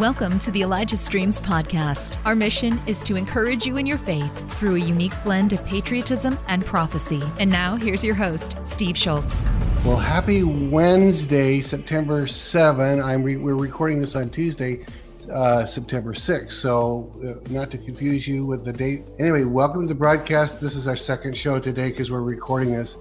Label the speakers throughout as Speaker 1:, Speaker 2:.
Speaker 1: Welcome to the Elijah Streams podcast. Our mission is to encourage you in your faith through a unique blend of patriotism and prophecy. And now, here's your host, Steve Shultz.
Speaker 2: Well, happy Wednesday, September 7. I'm re- we're recording this on Tuesday, uh, September 6th. So, uh, not to confuse you with the date. Anyway, welcome to the broadcast. This is our second show today because we're recording this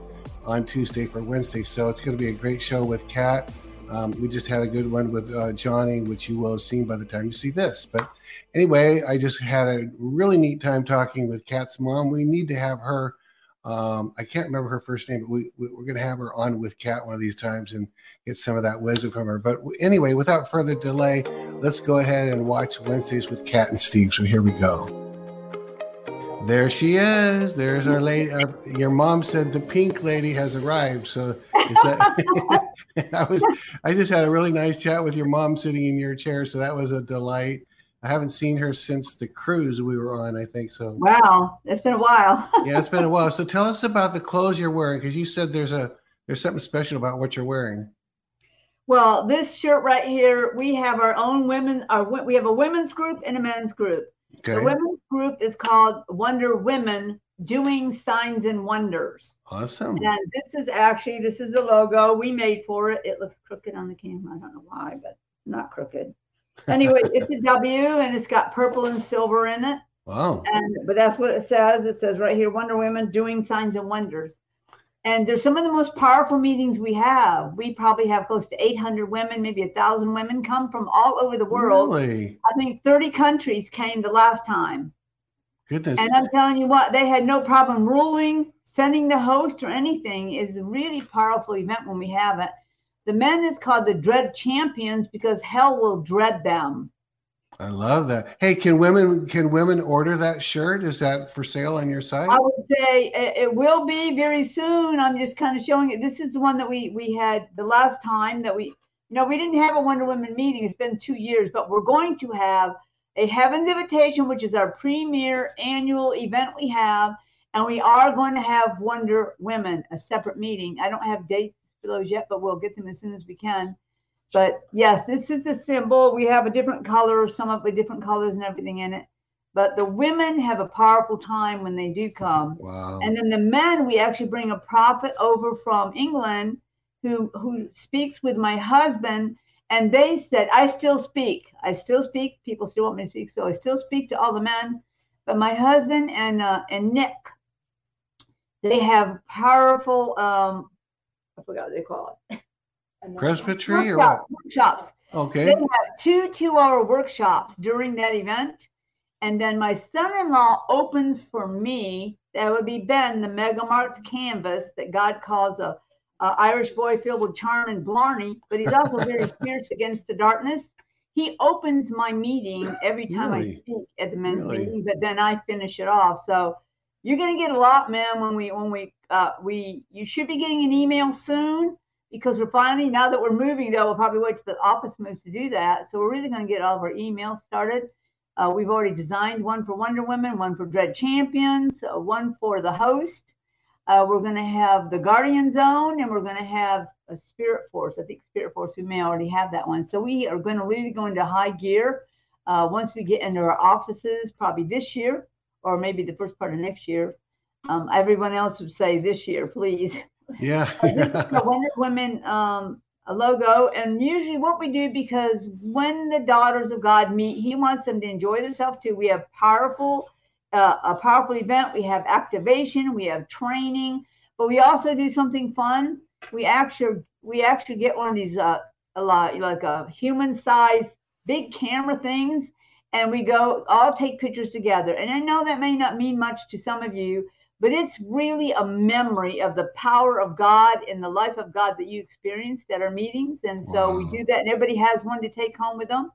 Speaker 2: on Tuesday for Wednesday. So, it's going to be a great show with Kat um, we just had a good one with uh, Johnny, which you will have seen by the time you see this. But anyway, I just had a really neat time talking with Kat's mom. We need to have her. Um, I can't remember her first name, but we, we, are going to have her on with Kat one of these times and get some of that wisdom from her. But anyway, without further delay, let's go ahead and watch Wednesdays with Kat and Steve. So here we go. There she is. There's our lady. Uh, your mom said the pink lady has arrived. So is that, I was. I just had a really nice chat with your mom sitting in your chair. So that was a delight. I haven't seen her since the cruise we were on. I think so.
Speaker 3: Wow, it's been a while.
Speaker 2: yeah, it's been a while. So tell us about the clothes you're wearing because you said there's a there's something special about what you're wearing.
Speaker 3: Well, this shirt right here, we have our own women. Our we have a women's group and a men's group. Okay. The women's group is called Wonder Women Doing Signs and Wonders.
Speaker 2: Awesome.
Speaker 3: And this is actually this is the logo we made for it. It looks crooked on the camera. I don't know why, but not crooked. Anyway, it's a W and it's got purple and silver in it.
Speaker 2: Wow.
Speaker 3: And but that's what it says. It says right here, Wonder Women doing signs and wonders. And there's some of the most powerful meetings we have. We probably have close to 800 women, maybe a thousand women come from all over the world.
Speaker 2: Really?
Speaker 3: I think 30 countries came the last time.
Speaker 2: Goodness.
Speaker 3: And I'm telling you what, they had no problem ruling, sending the host or anything is a really powerful event when we have it. The men is called the Dread Champions because hell will dread them.
Speaker 2: I love that. Hey, can women can women order that shirt? Is that for sale on your site?
Speaker 3: I would say it will be very soon. I'm just kind of showing it. This is the one that we we had the last time that we you know we didn't have a Wonder Woman meeting. It's been two years, but we're going to have a Heaven's Invitation, which is our premier annual event we have, and we are going to have Wonder Women, a separate meeting. I don't have dates for those yet, but we'll get them as soon as we can. But yes, this is the symbol. We have a different color, some of the different colors and everything in it. But the women have a powerful time when they do come.
Speaker 2: Wow.
Speaker 3: And then the men, we actually bring a prophet over from England who who speaks with my husband. And they said, I still speak. I still speak. People still want me to speak. So I still speak to all the men. But my husband and uh, and Nick, they have powerful um I forgot what they call it.
Speaker 2: presbytery
Speaker 3: or what? workshops.
Speaker 2: Okay.
Speaker 3: They have two two-hour workshops during that event, and then my son-in-law opens for me. That would be Ben, the mega marked canvas that God calls a, a Irish boy filled with charm and blarney, but he's also very fierce against the darkness. He opens my meeting every time really? I speak at the men's really? meeting, but then I finish it off. So you're going to get a lot, man. When we when we uh, we you should be getting an email soon because we're finally now that we're moving though we'll probably wait till the office moves to do that so we're really going to get all of our emails started uh, we've already designed one for wonder women one for dread champions uh, one for the host uh, we're going to have the guardian zone and we're going to have a spirit force i think spirit force we may already have that one so we are going to really go into high gear uh, once we get into our offices probably this year or maybe the first part of next year um, everyone else would say this year please
Speaker 2: Yeah.
Speaker 3: the Wonder Women um, a logo. And usually what we do, because when the daughters of God meet, he wants them to enjoy themselves too. We have powerful, uh, a powerful event. We have activation, we have training, but we also do something fun. We actually, we actually get one of these, uh, a lot like a human sized big camera things and we go all take pictures together. And I know that may not mean much to some of you, but it's really a memory of the power of God and the life of God that you experienced at our meetings. And so wow. we do that, and everybody has one to take home with them.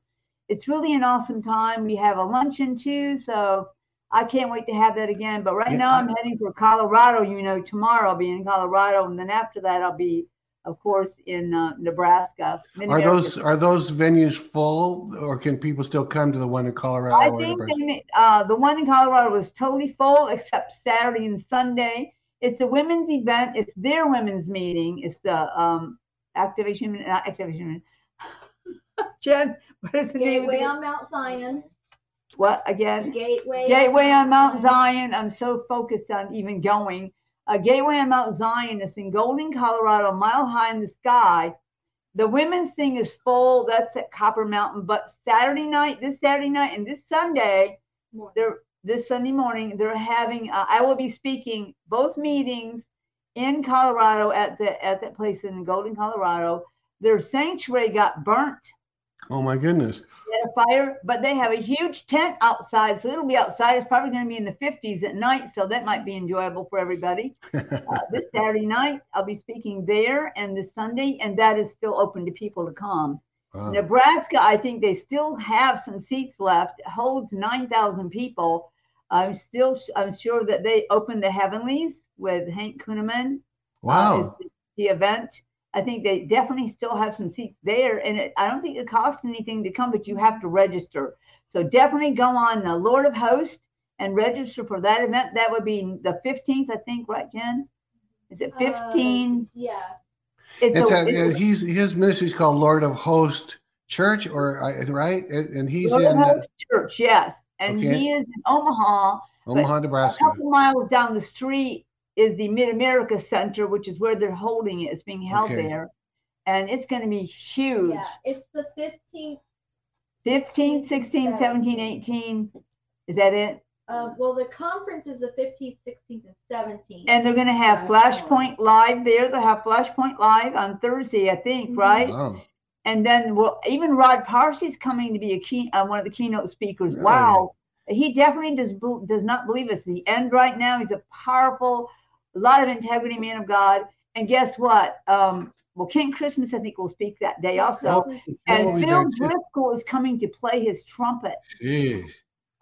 Speaker 3: It's really an awesome time. We have a luncheon too. So I can't wait to have that again. But right yeah, now I'm heading for Colorado. You know, tomorrow I'll be in Colorado. And then after that, I'll be of course, in uh, Nebraska.
Speaker 2: Are those are those venues full, or can people still come to the one in Colorado?
Speaker 3: I think they, uh, the one in Colorado was totally full except Saturday and Sunday. It's a women's event. It's their women's meeting. It's the um, activation uh, activation. Jen, What is the name of
Speaker 4: Gateway
Speaker 3: the-
Speaker 4: on Mount Zion.
Speaker 3: What again?
Speaker 4: Gateway.
Speaker 3: Gateway on Mount Zion. I'm so focused on even going. A Gateway on Mount Zion is in Golden, Colorado, a mile high in the sky. The women's thing is full. That's at Copper Mountain. But Saturday night, this Saturday night, and this Sunday, they're this Sunday morning, they're having. Uh, I will be speaking both meetings in Colorado at the at that place in Golden, Colorado. Their sanctuary got burnt
Speaker 2: Oh my goodness.
Speaker 3: A fire, but they have a huge tent outside, so it'll be outside. It's probably going to be in the 50s at night, so that might be enjoyable for everybody. Uh, this Saturday night, I'll be speaking there, and this Sunday, and that is still open to people to come.
Speaker 2: Wow.
Speaker 3: Nebraska, I think they still have some seats left. It holds 9,000 people. I'm still, I'm sure that they opened the Heavenlies with Hank Kunneman uh, is
Speaker 2: Wow.
Speaker 3: the, the event. I think they definitely still have some seats there, and it, I don't think it costs anything to come, but you have to register. So definitely go on the Lord of Hosts and register for that event. That would be the 15th, I think, right, Jen? Is it 15?
Speaker 4: Yeah.
Speaker 3: it's
Speaker 2: It's
Speaker 3: a,
Speaker 2: a,
Speaker 3: it's
Speaker 2: he's his ministry is called Lord of Host Church, or right? And he's
Speaker 3: Lord of
Speaker 2: in uh,
Speaker 3: Hosts Church, yes, and
Speaker 2: Okay.
Speaker 3: he is in Omaha.
Speaker 2: Omaha, Nebraska.
Speaker 3: A couple miles down the street is the Mid America Center, which is where they're holding it. It's being held
Speaker 2: Okay.
Speaker 3: there, and it's going to be huge.
Speaker 4: Yeah. It's the 15th.
Speaker 3: 15, 16, 17, 18. Is that it?
Speaker 4: Uh, well, the conference is the 15th, 16th, and 17th.
Speaker 3: And they're going to have Flashpoint Live there. They'll have Flashpoint Live on Thursday, I think,
Speaker 4: Mhm.
Speaker 3: right?
Speaker 2: Wow.
Speaker 3: And then well, even Rod Parsley's coming to be a key, uh, one of the keynote speakers.
Speaker 2: Really?
Speaker 3: Wow, he definitely does does not believe it's the end right now. He's a powerful, a lot of integrity man of God. And guess what? Um, well, Kent Christmas I think will speak that day also.
Speaker 4: Christmas-
Speaker 3: And Phil. Driscoll is coming to play his trumpet.
Speaker 2: Jeez.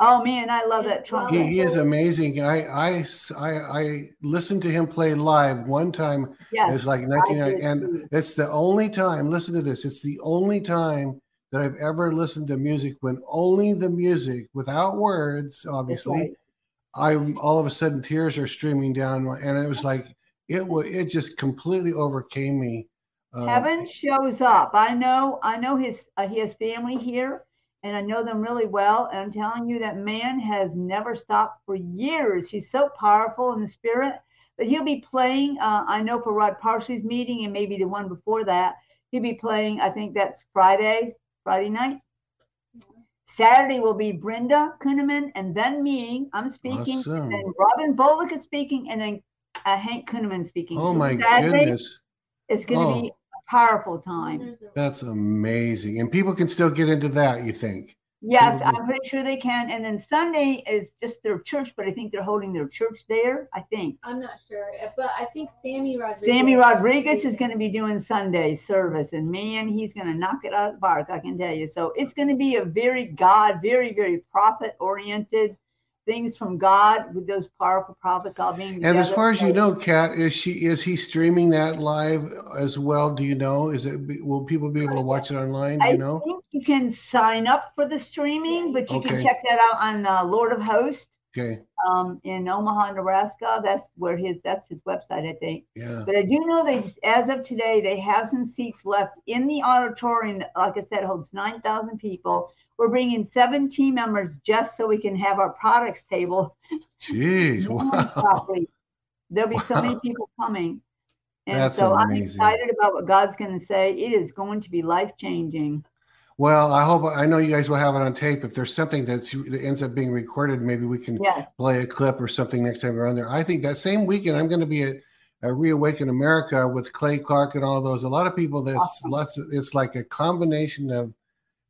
Speaker 3: Oh man, I love that trumpet.
Speaker 2: He, he is amazing. I, I, I, I listened to him play live one time.
Speaker 3: yes,
Speaker 2: It's like
Speaker 3: I
Speaker 2: 1990, and it's the only time. Listen to this. It's the only time that I've ever listened to music when only the music, without words, obviously.
Speaker 3: right.
Speaker 2: I'm all of a sudden tears are streaming down, and it was like it was. It just completely overcame me. Uh,
Speaker 3: Heaven shows up. I know. I know his uh, he has family here, and I know them really well. And I'm telling you that man has never stopped for years. He's so powerful in the spirit. But he'll be playing. Uh, I know for Rod Parsley's meeting and maybe the one before that, he'll be playing. I think that's Friday, Friday night. Saturday will be Brenda Kunneman and then me. I'm speaking.
Speaker 2: Awesome.
Speaker 3: And then Robin Bullock is speaking, and then uh, Hank Kunneman speaking.
Speaker 2: Oh
Speaker 3: So
Speaker 2: my
Speaker 3: Saturday,
Speaker 2: goodness,
Speaker 3: it's going to
Speaker 2: Oh.
Speaker 3: be a powerful time.
Speaker 2: That's amazing! And people can still get into that. You think?
Speaker 3: Yes, I'm pretty sure they can. And then Sunday is just their church, but I think they're holding their church there. I think
Speaker 4: I'm not sure, uh, but I think Sammy Rodriguez.
Speaker 3: Sammy Rodriguez is going to be doing Sunday service, and man, he's going to knock it out of the park. I can tell you. So it's going to be a very God, very very prophet oriented things from God with those powerful prophets all being.
Speaker 2: And as far as you know, Kat, is she is he streaming that live as well? Do you know? Is it will people be able to watch it online? Do you know?
Speaker 3: think you can sign up for the streaming, but you can check that out on uh, Lord of Hosts
Speaker 2: Okay,
Speaker 3: um, in Omaha, Nebraska. That's where his that's his website, I think.
Speaker 2: yeah.
Speaker 3: But I do know they just, as of today, they have some seats left in the auditorium. Like I said, holds 9,000 people. We're bringing seven team members just so we can have our products table.
Speaker 2: Jeez, wow.
Speaker 3: There'll be so many people coming. And
Speaker 2: That's
Speaker 3: so I'm excited about what God's going to say. It is going to be life changing.
Speaker 2: Well, I hope I know you guys will have it on tape. If there's something that's that ends up being recorded, maybe we can
Speaker 3: Yes.
Speaker 2: play a clip or something next time we're on there. I think that same weekend I'm going to be at, at Reawaken America with Clay Clark and all those. A lot of people. That's
Speaker 3: Awesome.
Speaker 2: lots. Of, it's like a combination of.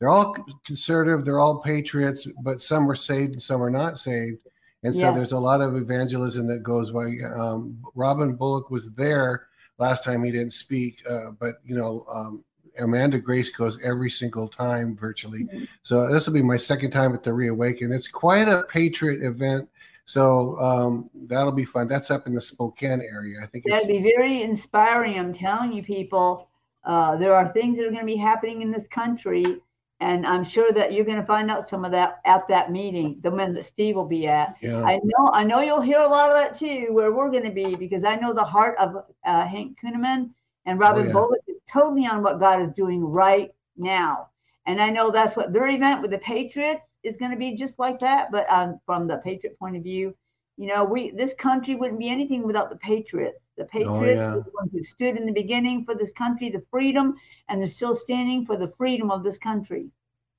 Speaker 2: They're all conservative. They're all patriots, but some are saved and some are not saved. And so there's a lot of evangelism that goes by. Um, Robin Bullock was there last time. He didn't speak, uh, but you know. Um, Amanda Grace goes every single time virtually.
Speaker 3: Mhm.
Speaker 2: So this will be my second time at the Reawaken. It's quite a patriot event. So um, that'll be fun. That's up in the Spokane area. I think
Speaker 3: That'd
Speaker 2: it's
Speaker 3: be very inspiring. I'm telling you, people, uh, there are things that are going to be happening in this country. And I'm sure that you're going to find out some of that at that meeting, the one that Steve will be at.
Speaker 2: yeah.
Speaker 3: I know, I know you'll hear a lot of that too, where we're going to be, because I know the heart of uh, Hank Kunneman and Robin
Speaker 2: Oh, yeah.
Speaker 3: Bullock is totally on what God is doing right now. And I know that's what their event with the Patriots is going to be just like that. But um, from the Patriot point of view, you know, we this country wouldn't be anything without the Patriots. The Patriots
Speaker 2: yeah.
Speaker 3: the ones who stood in the beginning for this country, the freedom, and they're still standing for the freedom of this country.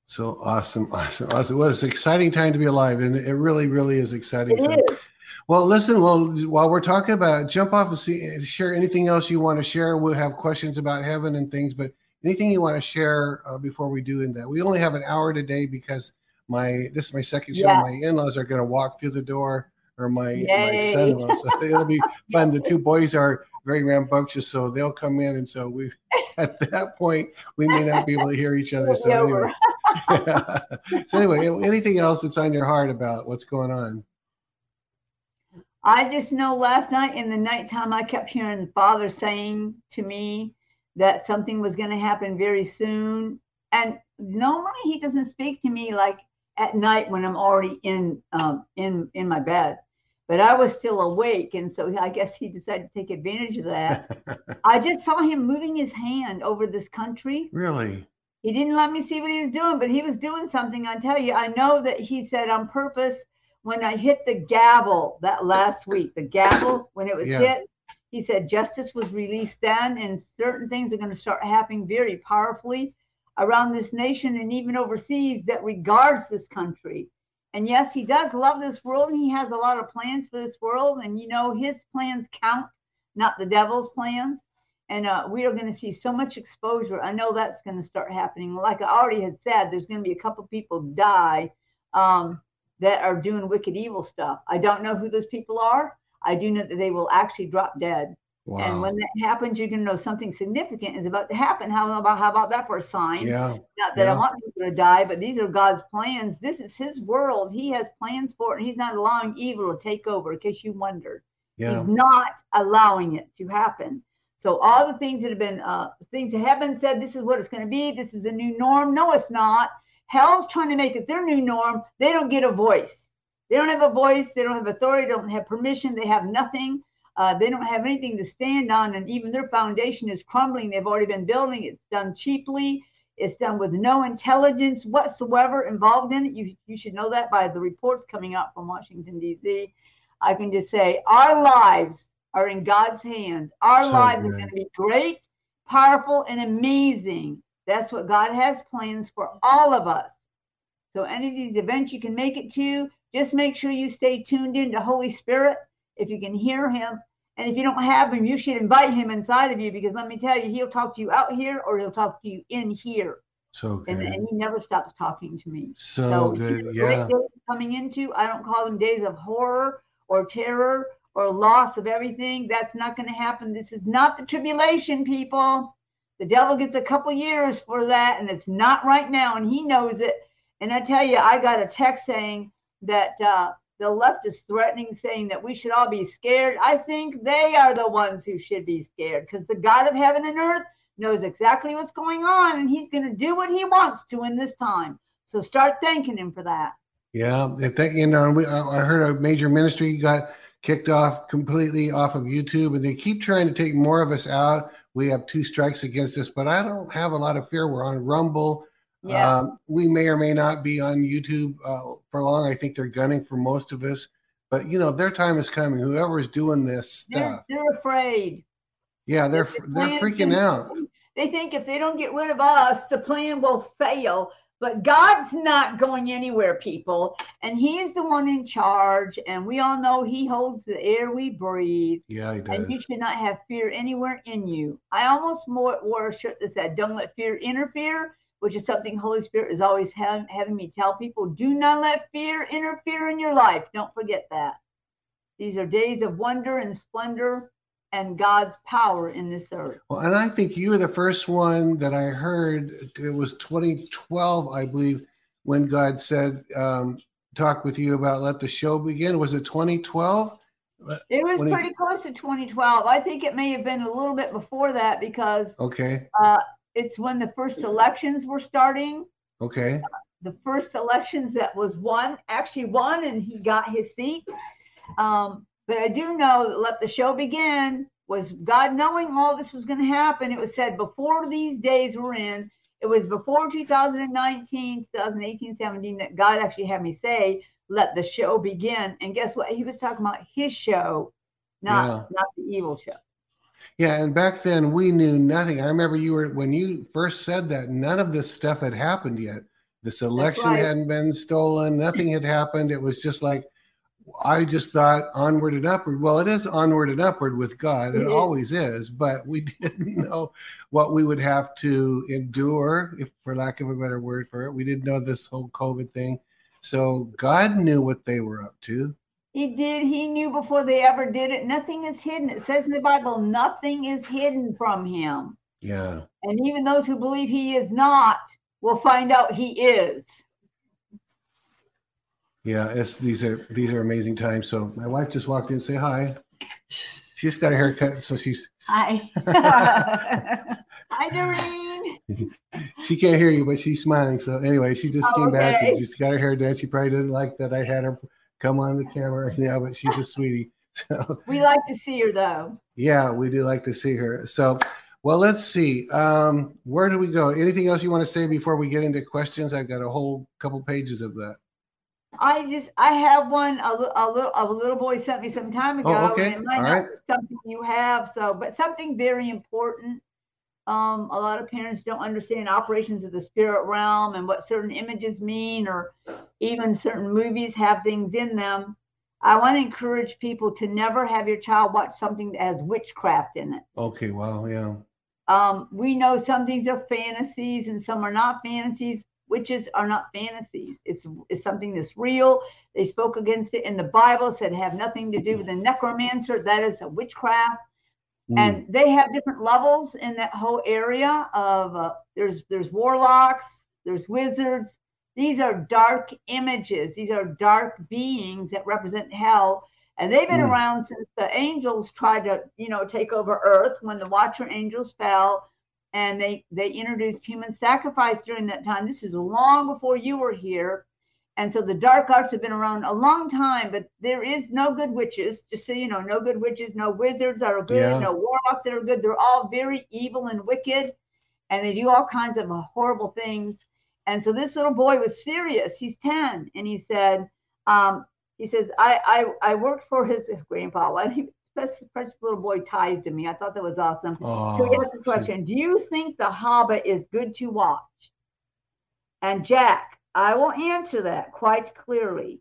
Speaker 2: So awesome, awesome, awesome! What an exciting time to be alive, and it really, really is exciting.
Speaker 3: It is.
Speaker 2: Well, listen. Well, while we're talking about, it, jump off and see, share anything else you want to share. We'll have questions about heaven and things, but anything you want to share uh, before we do in that. We only have an hour today because my this is my second show.
Speaker 3: Yeah.
Speaker 2: My in-laws are going to walk through the door, or my my son-in-law. So it'll be fun. The two boys are very rambunctious, so they'll come in, and so we at that point we may not be able to hear each other. So
Speaker 3: Yeah,
Speaker 2: anyway, so anyway, anything else that's on your heart about what's going on?
Speaker 3: I just know last night in the nighttime, I kept hearing Father saying to me that something was going to happen very soon. And normally he doesn't speak to me like at night when I'm already in um, in in my bed. But I was still awake, and so I guess he decided to take advantage of that. I just saw him moving his hand over this country.
Speaker 2: really?
Speaker 3: He didn't let me see what he was doing, but he was doing something. I tell you, I know that he said on purpose when I hit the gavel that last week, the gavel when it was
Speaker 2: Yeah.
Speaker 3: hit, he said justice was released then, and certain things are going to start happening very powerfully around this nation and even overseas that regards this country. And yes, he does love this world, and he has a lot of plans for this world. And you know, his plans count, not the devil's plans and uh, we are going to see so much exposure. I know that's going to start happening. Like I already had said, there's going to be a couple people die um, that are doing wicked, evil stuff. I don't know who those people are. I do know that they will actually drop dead.
Speaker 2: Wow.
Speaker 3: And when that happens, you're going to know something significant is about to happen. How about how about that for a sign?
Speaker 2: yeah.
Speaker 3: Not that
Speaker 2: Yeah.
Speaker 3: I want people to die, but these are God's plans. This is His world. He has plans for it, and He's not allowing evil to take over. In case you wondered.
Speaker 2: Yeah.
Speaker 3: He's not allowing it to happen. So all the things that have been uh, things that have been said, this is what it's going to be. This is a new norm. No, it's not. Hell's trying to make it their new norm. They don't get a voice. They don't have a voice. They don't have authority. They don't have permission. They have nothing. Uh, they don't have anything to stand on, and even their foundation is crumbling. They've already been building. It's done cheaply. It's done with no intelligence whatsoever involved in it. You you should know that by the reports coming out from Washington D.C. I can just say our lives are in God's hands. Our
Speaker 2: So
Speaker 3: lives are going to be great, powerful, and amazing. That's what God has plans for all of us. So, any of these events you can make it to, just make sure you stay tuned in to Holy Spirit if you can hear Him. And if you don't have Him, you should invite Him inside of you because let me tell you, He'll talk to you out here or He'll talk to you in here.
Speaker 2: So good.
Speaker 3: And, and He never stops talking to me.
Speaker 2: so
Speaker 3: these
Speaker 2: good.
Speaker 3: great
Speaker 2: Yeah.
Speaker 3: coming into. I don't call them days of horror or terror or loss of everything. That's not going to happen. This is not the tribulation, people. The devil gets a couple years for that, and it's not right now, and he knows it. And I tell you, I got a text saying that uh, the left is threatening, saying that we should all be scared. I think they are the ones who should be scared because the God of heaven and earth knows exactly what's going on, and he's going to do what he wants to in this time. So start thanking him for that.
Speaker 2: Yeah. I think, you know, we, I I heard a major ministry got kicked off completely off of YouTube and they keep trying to take more of us out. We have two strikes against us, but I don't have a lot of fear. We're on Rumble.
Speaker 3: Yeah.
Speaker 2: Um, we may or may not be on YouTube uh, for long. I think they're gunning for most of us, but you know, their time is coming. Whoever is doing this
Speaker 3: they're, they're afraid.
Speaker 2: yeah, they're they're freaking out.
Speaker 3: They think if they don't get rid of us, the plan will fail. But God's not going anywhere, people. And He's the one in charge. And we all know He holds the air we breathe.
Speaker 2: Yeah, he does.
Speaker 3: And you should not have fear anywhere in you. I almost more wore a shirt that said, Don't let fear interfere, which is something Holy Spirit is always ha- having me tell people. Do not let fear interfere in your life. Don't forget that. These are days of wonder and splendor and God's power in this earth.
Speaker 2: Well, and I think you were the first one that I heard. It was 2012, I believe, when God said, um, "Talk with you about let the show begin." Was it 2012?
Speaker 3: It was
Speaker 2: When he-
Speaker 3: pretty close to 2012. I think it may have been a little bit before that because
Speaker 2: Okay,
Speaker 3: uh, it's when the first elections were starting.
Speaker 2: okay,
Speaker 3: The first elections that was won actually won, and he got his seat. Um, but I do know that let the show begin was God knowing all this was going to happen. It was said before these days were in. It was before 2019, 2018, 17 that God actually had me say, let the show begin. And guess what? He was talking about his show, not,
Speaker 2: Yeah.
Speaker 3: not the evil show.
Speaker 2: Yeah, and back then we knew nothing. I remember you were when you first said that none of this stuff had happened yet. This election
Speaker 3: right.
Speaker 2: hadn't been stolen, nothing had happened. It was just like I just thought onward and upward. Well, it is onward and upward with God.
Speaker 3: It
Speaker 2: It always is, but we didn't know what we would have to endure, if for lack of a better word for it. We didn't know this whole COVID thing. So God knew what they were up to.
Speaker 3: He did. He knew before they ever did it. Nothing is hidden. It says in the Bible, nothing is hidden from him.
Speaker 2: Yeah.
Speaker 3: And even those who believe he is not will find out he is.
Speaker 2: Yeah, it's these are these are amazing times. So my wife just walked in and say hi. She's got a haircut, so she's
Speaker 3: Hi. Hi, Doreen.
Speaker 2: she can't hear you, but she's smiling. So anyway, she just
Speaker 3: Oh,
Speaker 2: came back and
Speaker 3: okay.
Speaker 2: she's got her hair done. She probably didn't like that I had her come on the camera. Yeah, but she's a sweetie. So
Speaker 3: We like to see her though.
Speaker 2: yeah, we do like to see her. So well, let's see. Um, where do we go? Anything else you want to say before we get into questions? I've got a whole couple pages of that.
Speaker 3: I just I have one a, a little a little boy sent me some time ago.
Speaker 2: Oh, okay.
Speaker 3: And it might
Speaker 2: All
Speaker 3: not
Speaker 2: right.
Speaker 3: be something you have, so but something very important. Um, a lot of parents don't understand operations of the spirit realm and what certain images mean, or even certain movies have things in them. I want to encourage people to never have your child watch something that has witchcraft in it.
Speaker 2: Okay, well, yeah.
Speaker 3: Um, we know some things are fantasies and some are not fantasies. Witches are not fantasies. It's, it's something that's real. They spoke against it in the Bible, said have nothing to do with the necromancer. That is a witchcraft.
Speaker 2: Mm,
Speaker 3: And they have different levels in that whole area of uh, there's there's warlocks, there's wizards. These are dark images. These are dark beings that represent hell. And they've been
Speaker 2: Mm.
Speaker 3: around since the angels tried to, you know, take over earth when the watcher angels fell and they they introduced human sacrifice during that time. This is long before you were here. And so the dark arts have been around a long time, but there is no good witches. Just so you know, no good witches, no wizards are good,
Speaker 2: Yeah.
Speaker 3: no warlocks that are good. They're all very evil and wicked, and they do all kinds of horrible things. And so this little boy was serious. He's 10, and he said, um, he says, I, I I worked for his grandpa. Well, he precious, precious little boy tied to me. I thought that was awesome.
Speaker 2: Oh,
Speaker 3: So he asked the
Speaker 2: see.
Speaker 3: question Do you think The Hobbit is good to watch? And Jack, I will answer that quite clearly.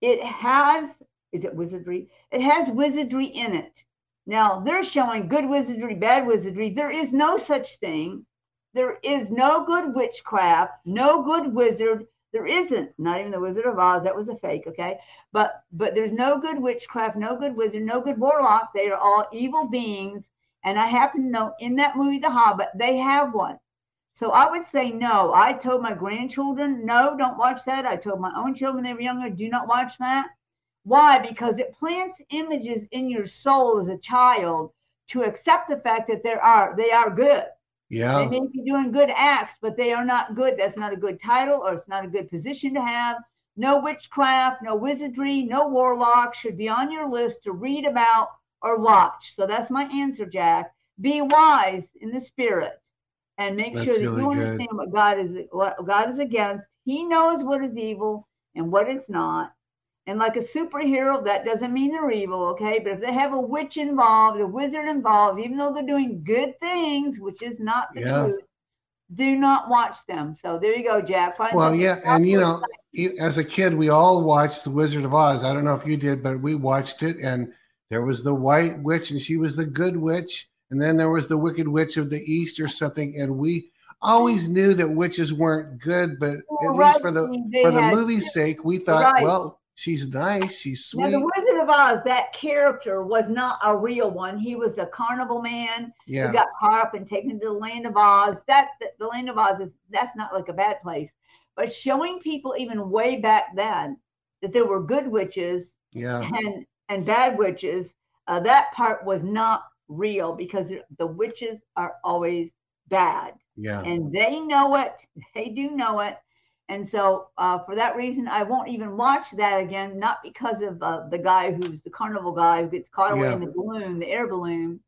Speaker 3: It has, is it wizardry? It has wizardry in it. Now, they're showing good wizardry, bad wizardry. There is no such thing. There is no good witchcraft, no good wizard. There isn't, not even the Wizard of Oz. That was a fake, okay? But but there's no good witchcraft, no good wizard, no good warlock. They are all evil beings. And I happen to know in that movie, The Hobbit, they have one. So I would say no. I told my grandchildren, no, don't watch that. I told my own children when they were younger, do not watch that. Why? Because it plants images in your soul as a child to accept the fact that there are they are good.
Speaker 2: Yeah.
Speaker 3: They may be doing good acts, but they are not good. That's not a good title or it's not a good position to have. No witchcraft, no wizardry, no warlock should be on your list to read about or watch. So that's my answer, Jack. Be wise in the spirit and make
Speaker 2: That's
Speaker 3: sure that
Speaker 2: really
Speaker 3: you
Speaker 2: good.
Speaker 3: understand what God is what God is against. He knows what is evil and what is not. And like a superhero, that doesn't mean they're evil, okay? But if they have a witch involved, a wizard involved, even though they're doing good things, which is not the
Speaker 2: Yeah.
Speaker 3: truth, do not watch them. So there you go, Jack. Find
Speaker 2: Well, yeah, and you know,
Speaker 3: proper.
Speaker 2: e- as a kid, we all watched The Wizard of Oz. I don't know if you did, but we watched it, and there was the white witch, and she was the good witch, and then there was the wicked witch of the east or something, and we always knew that witches weren't good, but
Speaker 3: Well,
Speaker 2: at
Speaker 3: right,
Speaker 2: least for the for the
Speaker 3: had-
Speaker 2: movie's sake, we thought,
Speaker 3: Right.
Speaker 2: well, she's nice, she's sweet.
Speaker 3: Now, the Wizard of Oz, that character was not a real one. He was a carnival man
Speaker 2: yeah,
Speaker 3: who got caught up and taken to the land of Oz. That, that the land of Oz is that's not like a bad place, but showing people even way back then that there were good witches
Speaker 2: yeah,
Speaker 3: and and bad witches. Uh, that part was not real because the witches are always bad
Speaker 2: yeah,
Speaker 3: and they know it. They do know it. And so, uh, for that reason, I won't even watch that again. Not because of uh, the guy who's the carnival guy who gets caught away
Speaker 2: Yeah.
Speaker 3: in the balloon, the air balloon.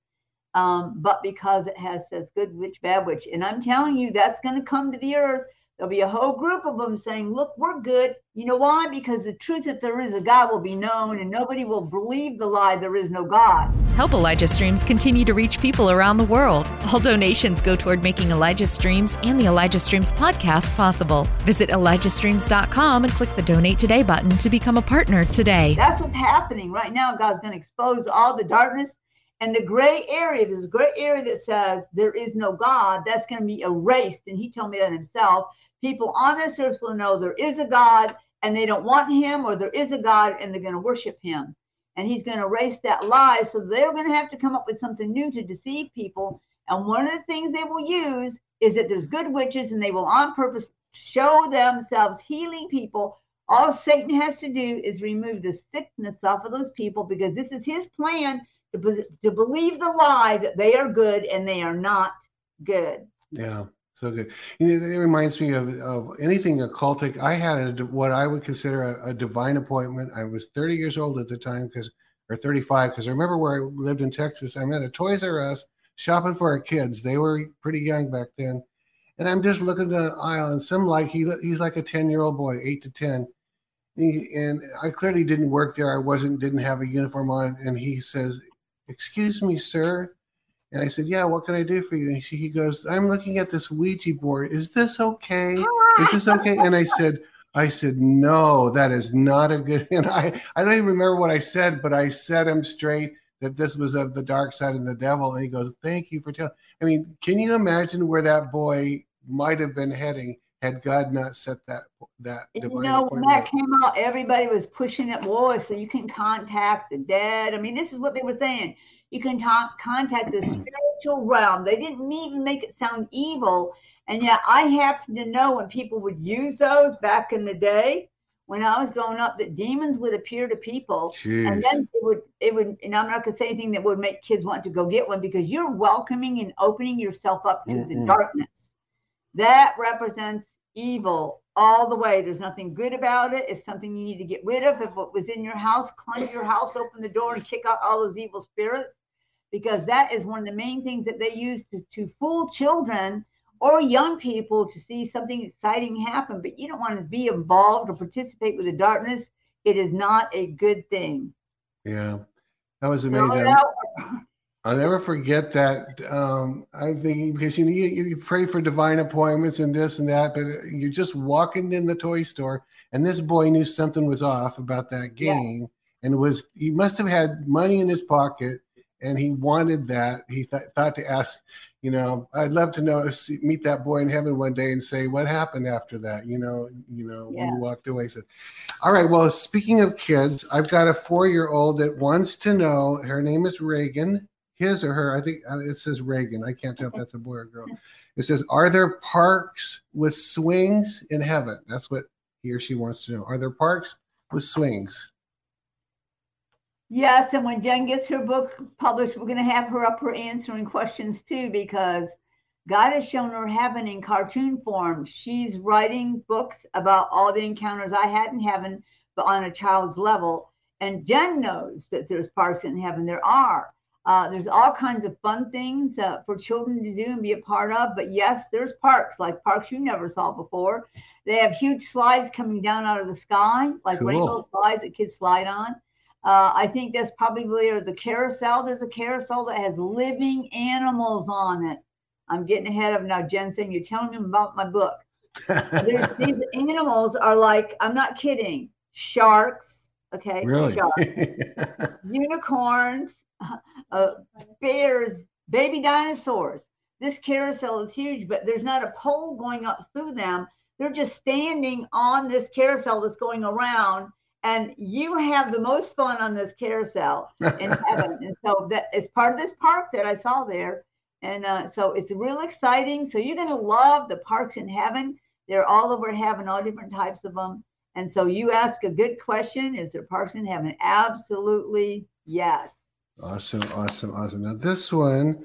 Speaker 3: um, but because it has says good witch, bad witch. And I'm telling you, that's going to come to the earth. There'll be a whole group of them saying, Look, we're good. You know why? Because the truth that there is a God will be known, and nobody will believe the lie there is no God.
Speaker 1: Help Elijah Streams continue to reach people around the world. All donations go toward making Elijah Streams and the Elijah Streams podcast possible. Visit ElijahStreams.com and click the Donate Today button to become a partner today.
Speaker 3: That's what's happening right now. God's going to expose all the darkness and the gray area. There's a gray area that says there is no God. That's going to be erased. And He told me that Himself people on this earth will know there is a God and they don't want him, or there is a God and they're going to worship him. And he's going to erase that lie. So they're going to have to come up with something new to deceive people. And one of the things they will use is that there's good witches and they will on purpose show themselves healing people. All Satan has to do is remove the sickness off of those people because this is his plan to, to believe the lie that they are good and they are not good.
Speaker 2: Yeah. So good. You know, it reminds me of, of anything occultic. I had a, what I would consider a, a, divine appointment. I was 30 years old at the time because, or 35, because I remember where I lived in Texas. I'm at a Toys R Us shopping for our kids. They were pretty young back then. And I'm just looking the aisle and some like, he, he's like a 10 year old boy, eight to 10. He, and I clearly didn't work there. I wasn't, didn't have a uniform on. And he says, excuse me, sir and I said, Yeah, what can I do for you? And she, he goes, I'm looking at this Ouija board. Is this okay? Is this okay? And I said, I said, no, that is not a good. And I, I don't even remember what I said, but I set him straight that this was of the dark side and the devil. And he goes, thank you for telling. I mean, can you imagine where that boy might have been heading had God not set that that?
Speaker 3: You know, when that came out, everybody was pushing it. Boy, so you can contact the dead. I mean, this is what they were saying you can talk, contact the spiritual realm. They didn't even make it sound evil. And yet I happen to know when people would use those back in the day, when I was growing up, that demons would appear to people, Jeez. and then it would it would. And I'm not going to say anything that would make kids want to go get one because you're welcoming and opening yourself up to mm the darkness. That represents evil all the way. There's nothing good about it. It's something you need to get rid of. If it was in your house, cleanse your house, open the door, and kick out all those evil spirits because that is one of the main things that they use to, to fool children or young people to see something exciting happen. But you don't want to be involved or participate with the darkness. It is not a good thing.
Speaker 2: Yeah, that was amazing. I'll never forget that. Um, I'm thinking because you, know, you you pray for divine appointments and this and that, but you're just walking in the toy store, and this boy knew something was off about that game, yeah. and was he must have had money in his pocket, and he wanted that. He th- thought to ask, you know, I'd love to know, see, meet that boy in heaven one day and say, what happened after that? You know, you know, yeah. when you walked away. Said, all right. Well, speaking of kids, I've got a four-year-old that wants to know. Her name is Reagan. His or her, I think uh, it says Reagan. I can't tell if that's a boy or girl. It says, are there parks with swings in heaven? That's what he or she wants to know. Are there parks with swings?
Speaker 3: Yes, and when Jen gets her book published, we're going to have her up for answering questions too, because God has shown her heaven in cartoon form. She's writing books about all the encounters I had in heaven, but on a child's level. And Jen knows that there's parks in heaven. There are. Uh, there's all kinds of fun things uh, for children to do and be a part of. But yes, there's parks like parks you never saw before. They have huge slides coming down out of the sky, like cool. rainbow slides that kids slide on. Uh, I think that's probably the carousel. There's a carousel that has living animals on it. I'm getting ahead of now, Jensen. You're telling me about my book. these animals are like, I'm not kidding, sharks, okay?
Speaker 2: Really? Sharks,
Speaker 3: unicorns, uh, bears, baby dinosaurs. This carousel is huge, but there's not a pole going up through them. They're just standing on this carousel that's going around and you have the most fun on this carousel in heaven. and so that is part of this park that I saw there. And uh, so it's real exciting. So you're going to love the parks in heaven. They're all over heaven, all different types of them. And so you ask a good question Is there parks in heaven? Absolutely, yes.
Speaker 2: Awesome, awesome, awesome. Now, this one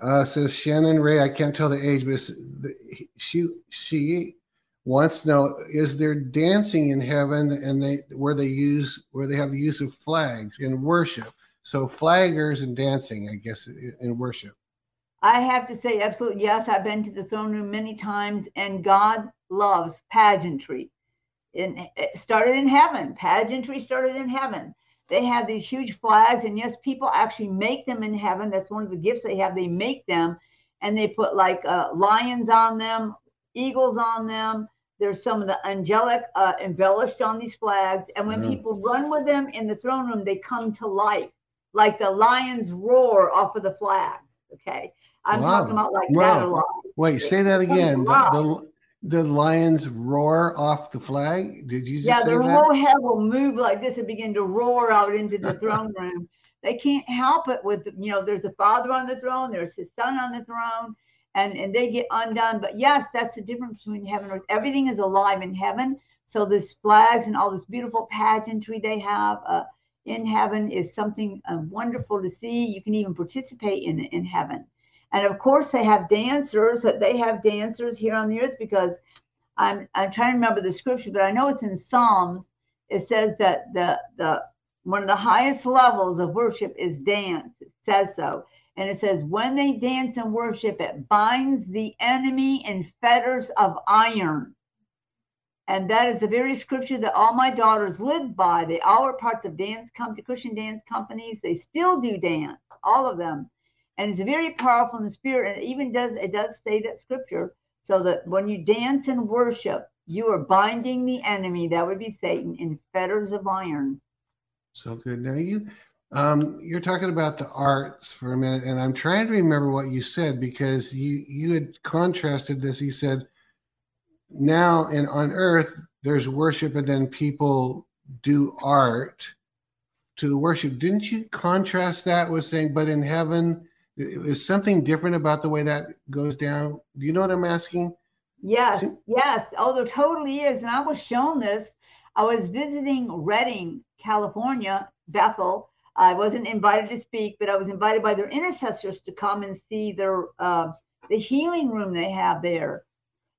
Speaker 2: uh, says Shannon Ray. I can't tell the age, but she she wants to know is there dancing in heaven and they where they use where they have the use of flags in worship So flaggers and dancing, I guess, in worship.
Speaker 3: I have to say, absolutely yes. I've been to the throne room many times, and God loves pageantry. In, it started in heaven. Pageantry started in heaven. They have these huge flags, and yes, people actually make them in heaven. That's one of the gifts they have. They make them, and they put like uh, lions on them, eagles on them. There's some of the angelic uh, embellished on these flags, and when
Speaker 2: Yeah.
Speaker 3: people run with them in the throne room, they come to life, like the lions roar off of the flags. Okay, I'm
Speaker 2: Wow.
Speaker 3: talking about like
Speaker 2: Wow.
Speaker 3: that a lot.
Speaker 2: Wait, say that again. The, the, the lions roar off the flag. Did you just
Speaker 3: Yeah,
Speaker 2: say
Speaker 3: their whole head will move like this and begin to roar out into the throne room. They can't help it with, you know, there's a father on the throne, there's his son on the throne, and, and they get undone. But yes, that's the difference between heaven and earth. Everything is alive in heaven. So this flags and all this beautiful pageantry they have uh, in heaven is something uh, wonderful to see. You can even participate in in heaven. And of course, they have dancers. They have dancers here on the earth because I'm I'm trying to remember the scripture, but I know it's in Psalms. It says that the the one of the highest levels of worship is dance. It says so. And it says, when they dance and worship, it binds the enemy in fetters of iron. And that is the very scripture that all my daughters live by. They all are parts of dance company, Christian dance companies. They still do dance, all of them. And it's very powerful in the spirit. And it even does, it does say that scripture so that when you dance and worship, you are binding the enemy, that would be Satan, in fetters of iron.
Speaker 2: So good. Now you, um, you're talking about the arts for a minute, and I'm trying to remember what you said because you you had contrasted this. You said now and on earth there's worship, and then people do art to the worship. Didn't you contrast that with saying, but in heaven is something different about the way that goes down? Do you know what I'm asking?
Speaker 3: Yes,
Speaker 2: See-
Speaker 3: yes. Oh, there totally is. And I was shown this. I was visiting Redding, California, Bethel. I wasn't invited to speak, but I was invited by their intercessors to come and see their uh, the healing room they have there.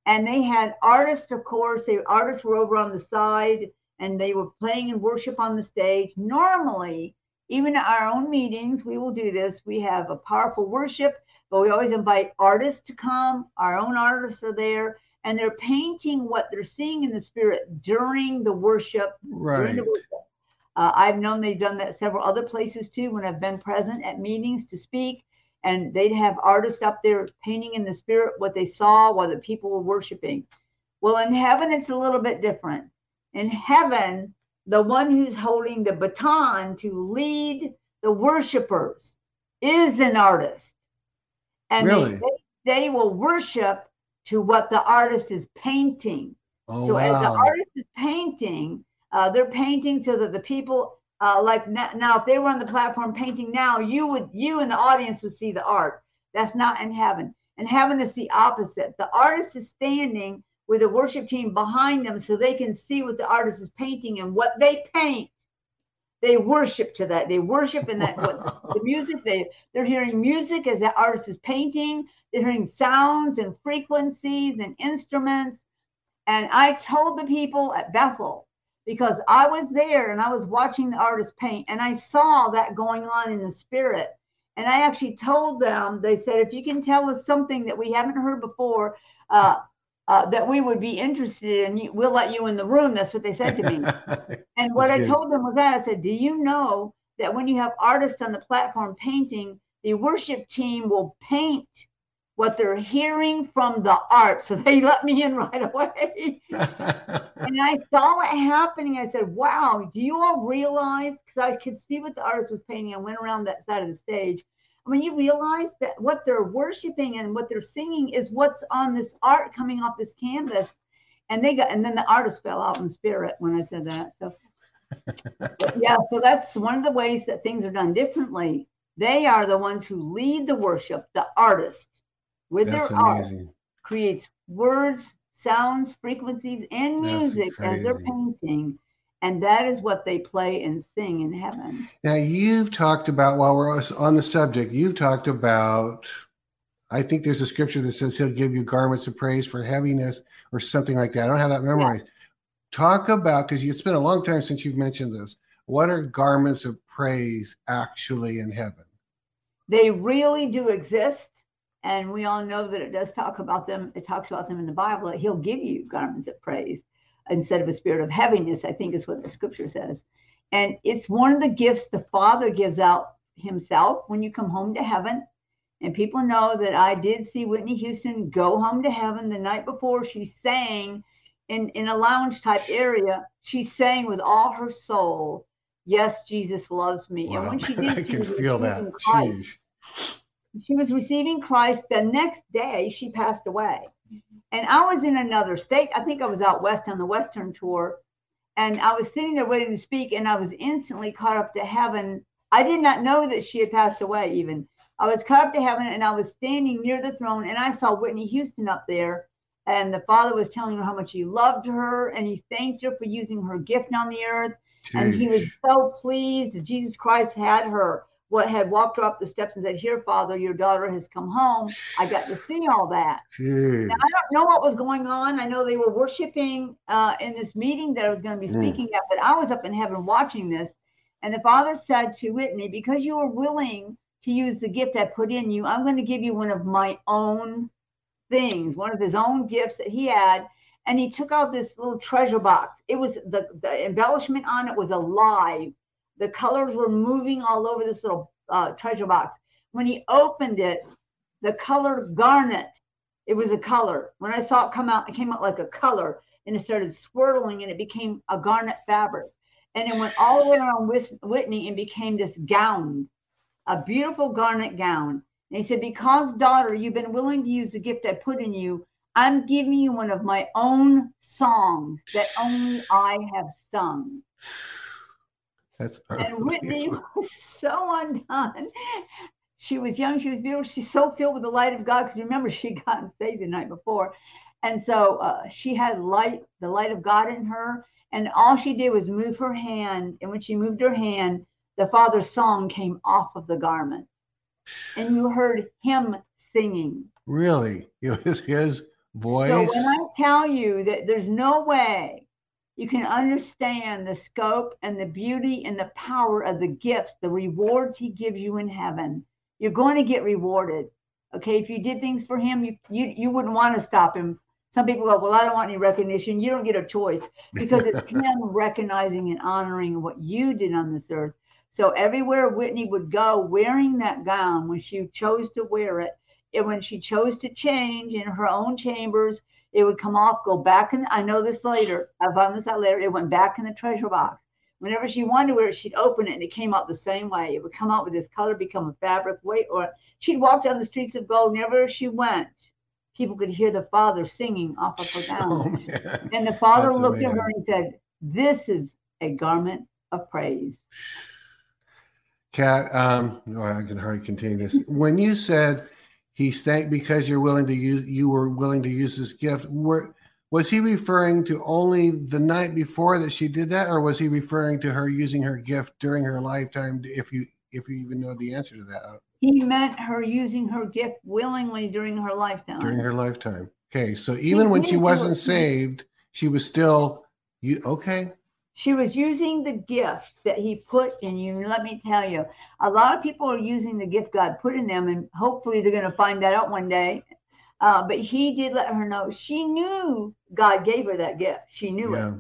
Speaker 3: And they had artists, of course. The artists were over on the side, and they were playing and worship on the stage. Normally, even at our own meetings, we will do this. We have a powerful worship but we always invite artists to come. Our own artists are there, and they're painting what they're seeing in the spirit during the worship. during
Speaker 2: Right.
Speaker 3: the worship. Uh, I've known they've done that several other places too when I've been present at meetings to speak, and they'd have artists up there painting in the spirit what they saw while the people were worshiping. Well, in heaven, it's a little bit different. In heaven, the one who's holding the baton to lead the worshipers is an artist and they-
Speaker 2: Really?
Speaker 3: they, they will worship to what the artist is painting.
Speaker 2: Oh
Speaker 3: so as the artist is painting, uh, they're painting so that the people, uh, like now, now, if they were on the platform painting now, you would, you and the audience would see the art. That's not in heaven. In heaven, it's the opposite. The artist is standing with a worship team behind them so they can see what the artist is painting and what they paint. They worship to that. They worship in that what, the music. They they're hearing music as the artist is painting. They're hearing sounds and frequencies and instruments. And I told the people at Bethel because I was there and I was watching the artist paint and I saw that going on in the spirit. And I actually told them, they said, if you can tell us something that we haven't heard before, uh, uh, that we would be interested in, we'll let you in the room. That's what they said to me. And what
Speaker 2: That's
Speaker 3: I
Speaker 2: good.
Speaker 3: told them was that I said, Do you know that when you have artists on the platform painting, the worship team will paint what they're hearing from the art? So they let me in right away. and I saw it happening. I said, Wow, do you all realize? Because I could see what the artist was painting. I went around that side of the stage. Mean, you realize that what they're worshiping and what they're singing is what's on this art coming off this canvas. And they got, and then the artist fell out in spirit when I said that. So, yeah, so that's one of the ways that things are done differently. They are the ones who lead the worship, the artist, with
Speaker 2: That's
Speaker 3: their art creates words, sounds, frequencies, and music as they're painting. And that is what they play and sing in heaven.
Speaker 2: Now you've talked about while we're on the subject, you've talked about I think there's a scripture that says he'll give you garments of praise for heaviness or something like that. I don't have that memorized. Talk about because it's been a long time since you've mentioned this. What are garments of praise actually in heaven?
Speaker 3: They really do exist. And we all know that it does talk about them. It talks about them in the Bible. That he'll give you garments of praise instead of a spirit of heaviness, I think is what the scripture says. And it's one of the gifts the Father gives out himself when you come home to heaven. And people know that I did see Whitney Houston go home to heaven the night before. She sang in, in a lounge type area. She sang with all her soul, Yes, Jesus loves me.
Speaker 2: Wow.
Speaker 3: And when she did,
Speaker 2: I
Speaker 3: she
Speaker 2: can feel that.
Speaker 3: Christ. She was receiving Christ. The next day, she passed away. And I was in another state. I think I was out west on the Western tour. And I was sitting there waiting to speak, and I was instantly caught up to heaven. I did not know that she had passed away, even. I was caught up to heaven, and I was standing near the throne, and I saw Whitney Houston up there. And the Father was telling her how much he loved her, and he thanked her for using her gift on the earth. And he was so pleased that Jesus Christ had her, what had walked her up the steps and said, Here, Father, your daughter has come home. I got to see all that. Now, I don't know what was going on. I know they were worshiping uh, in this meeting that I was going to be
Speaker 2: Mm.
Speaker 3: speaking at, but I was up in heaven watching this. And the Father said to Whitney, Because you were willing to use the gift I put in you, I'm going to give you one of my own things, one of his own gifts that he had. And he took out this little treasure box. It was the, the embellishment on it was alive. The colors were moving all over this little uh, treasure box. When he opened it, the color garnet it was a color. When I saw it come out, it came out like a color and it started swirling and it became a garnet fabric. And it went all the way around Whitney and became this gown, a beautiful garnet gown. And he said, Because, daughter, you've been willing to use the gift I put in you, I'm giving you one of my own songs that only I have sung.
Speaker 2: That's
Speaker 3: And Whitney was so undone. She was young, she was beautiful, she's so filled with the light of God. Because remember, she gotten saved the night before. And so uh, she had light, the light of God in her. And all she did was move her hand. And when she moved her hand, the Father's song came off of the garment. And you heard him singing.
Speaker 2: Really? It was his voice?
Speaker 3: So when I tell you that there's no way you can understand the scope and the beauty and the power of the gifts, the rewards he gives you in heaven, you're going to get rewarded. Okay, if you did things for him, you you, you wouldn't want to stop him. Some people go, Well, I don't want any recognition. You don't get a choice because it's him recognizing and honoring what you did on this earth. So everywhere Whitney would go wearing that gown when she chose to wear it, and when she chose to change in her own chambers, it would come off, go back in. I know this later. I found this out later. It went back in the treasure box. Whenever she wanted to wear it, she'd open it and it came out the same way. It would come out with this color, become a fabric weight, or she'd walk down the streets of gold. Whenever she went, people could hear the father singing off of her gown.
Speaker 2: Oh.
Speaker 3: And the father
Speaker 2: That's
Speaker 3: looked at her and said, This is a garment of praise.
Speaker 2: Kat, um, no, I can hardly contain this. When you said he's thanked because you're willing to use, you were willing to use this gift. Were, was he referring to only the night before that she did that, or was he referring to her using her gift during her lifetime? If you, if you even know the answer to that,
Speaker 3: He meant her using her gift willingly during her lifetime.
Speaker 2: during her lifetime. Okay, so even when she wasn't saved, she was still you. Okay,
Speaker 3: She was using the gift that he put in you. Let me tell you, a lot of people are using the gift God put in them, and hopefully they're going to find that out one day. Uh, but he did let her know she knew God gave her that gift. She knew
Speaker 2: yeah,
Speaker 3: it.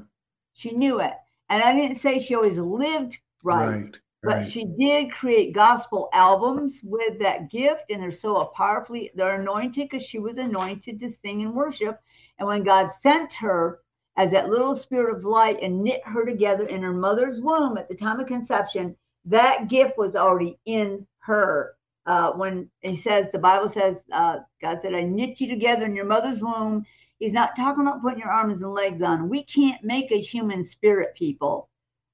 Speaker 3: She knew it. And I didn't say she always lived right,
Speaker 2: right,
Speaker 3: but
Speaker 2: right.
Speaker 3: she did create gospel albums with that gift, and they're so powerfully they're anointed because she was anointed to sing and worship. And when God sent her as that little spirit of light and knit her together in her mother's womb at the time of conception, that gift was already in her. Uh, when he says, the Bible says, uh, God said, I knit you together in your mother's womb. He's not talking about putting your arms and legs on. We can't make a human spirit, people.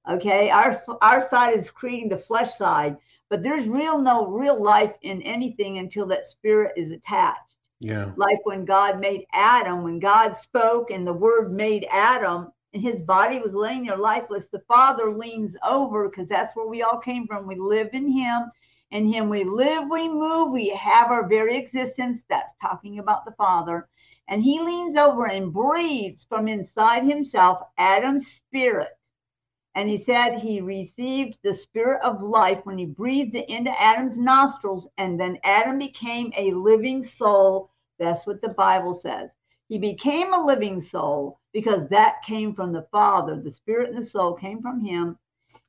Speaker 3: Okay, our our side is creating the flesh side, but there's real no real life in anything until that spirit is attached
Speaker 2: yeah,
Speaker 3: like when God made Adam, when God spoke and the word made Adam and his body was laying there lifeless, the Father leans over because that's where we all came from. We live in him. In him we live, we move, we have our very existence. That's talking about the Father. And he leans over and breathes from inside himself Adam's spirit. And he said he received the spirit of life when he breathed it into Adam's nostrils, and then Adam became a living soul. That's what the Bible says. He became a living soul because that came from the Father. The spirit and the soul came from him.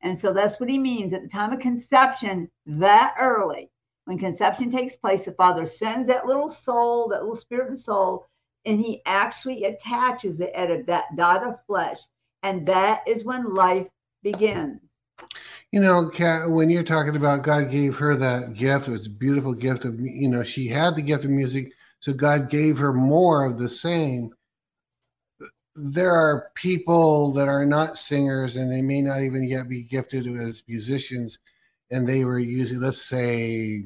Speaker 3: And so that's what he means at the time of conception, that early. When conception takes place, the Father sends that little soul, that little spirit and soul, and he actually attaches it at a, that dot of flesh. And that is when life begins.
Speaker 2: You know, Kat, when you're talking about God gave her that gift, it was a beautiful gift of, you know, she had the gift of music, so God gave her more of the same. There are people that are not singers and they may not even yet be gifted as musicians, and they were using, let's say,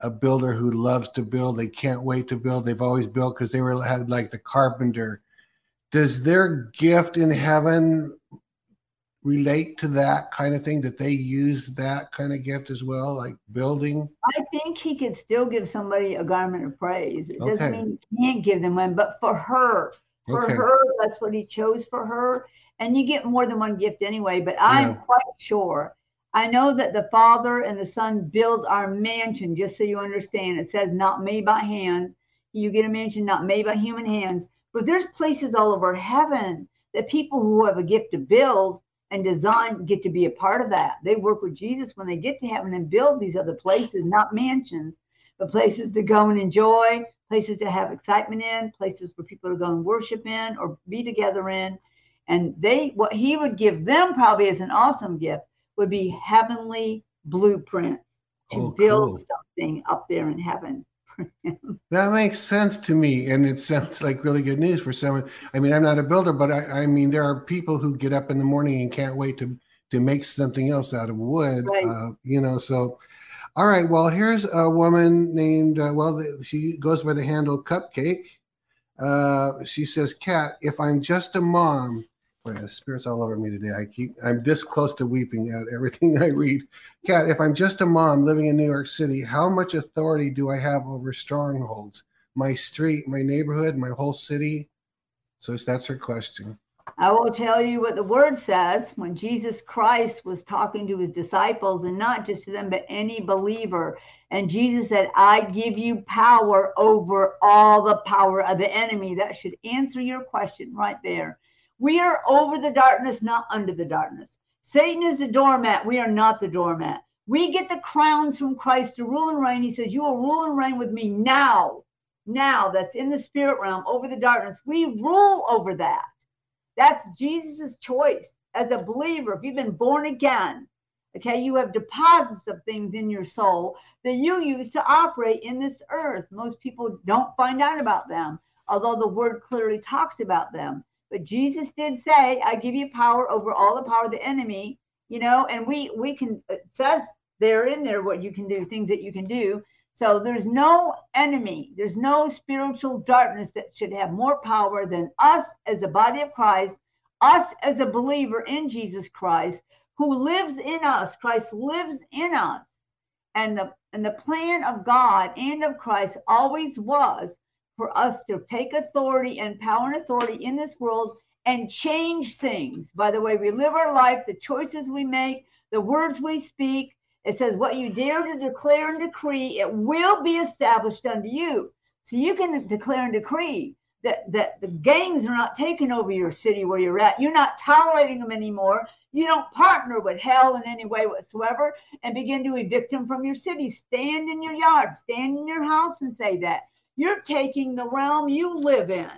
Speaker 2: a builder who loves to build. They can't wait to build. They've always built because they were had like the carpenter. Does their gift in heaven relate to that kind of thing that they use that kind of gift as well like building?
Speaker 3: I think he could still give somebody a garment of praise. It okay. doesn't mean he can't give them one but for her for okay. her that's what he chose for her. And you get more than one gift anyway but i'm yeah. quite sure. I know that the father and the son build our mansion just so you understand. It says not made by hands. You get a mansion not made by human hands. But there's places all over heaven that people who have a gift to build and design get to be a part of that. They work with Jesus when they get to heaven and build these other places, not mansions, but places to go and enjoy, places to have excitement in, places for people to go and worship in or be together in. And they, what he would give them probably as an awesome gift would be heavenly blueprints to oh, build cool. something up there in heaven
Speaker 2: that makes sense to me, and it sounds like really good news for someone. I mean, I'm not a builder, but I, I mean, there are people who get up in the morning and can't wait to to make something else out of wood. Right. Uh, you know, so all right. Well, here's a woman named uh, well, she goes by the handle Cupcake. Uh, she says, "Kat, if I'm just a mom." Boy, the spirit's all over me today. I keep I'm this close to weeping at everything I read. Kat, if I'm just a mom living in New York City, how much authority do I have over strongholds? My street, my neighborhood, my whole city? So that's her question.
Speaker 3: I will tell you what the word says when Jesus Christ was talking to his disciples, and not just to them, but any believer. And Jesus said, I give you power over all the power of the enemy. That should answer your question right there. We are over the darkness, not under the darkness. Satan is the doormat. We are not the doormat. We get the crowns from Christ to rule and reign. He says, You will rule and reign with me now. Now, that's in the spirit realm over the darkness. We rule over that. That's Jesus' choice as a believer. If you've been born again, okay, you have deposits of things in your soul that you use to operate in this earth. Most people don't find out about them, although the word clearly talks about them. But Jesus did say, I give you power over all the power of the enemy, you know, and we we can it says there in there what you can do, things that you can do. So there's no enemy, there's no spiritual darkness that should have more power than us as a body of Christ, us as a believer in Jesus Christ, who lives in us. Christ lives in us. And the and the plan of God and of Christ always was for us to take authority and power and authority in this world and change things by the way we live our life, the choices we make, the words we speak. It says, What you dare to declare and decree, it will be established unto you. So you can declare and decree that, that the gangs are not taking over your city where you're at. You're not tolerating them anymore. You don't partner with hell in any way whatsoever and begin to evict them from your city. Stand in your yard, stand in your house and say that. You're taking the realm you live in.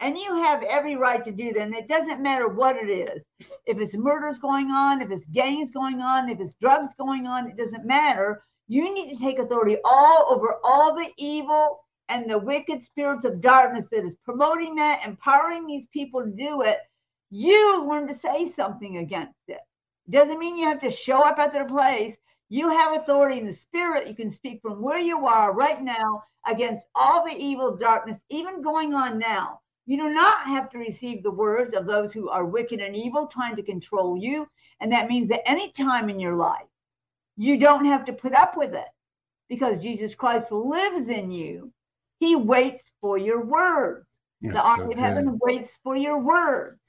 Speaker 3: And you have every right to do that. And it doesn't matter what it is. If it's murders going on, if it's gangs going on, if it's drugs going on, it doesn't matter. You need to take authority all over all the evil and the wicked spirits of darkness that is promoting that, empowering these people to do it. You learn to say something against it. Doesn't mean you have to show up at their place. You have authority in the spirit. You can speak from where you are right now against all the evil darkness, even going on now. You do not have to receive the words of those who are wicked and evil trying to control you. And that means that any time in your life, you don't have to put up with it because Jesus Christ lives in you. He waits for your words. The army of heaven waits for your words.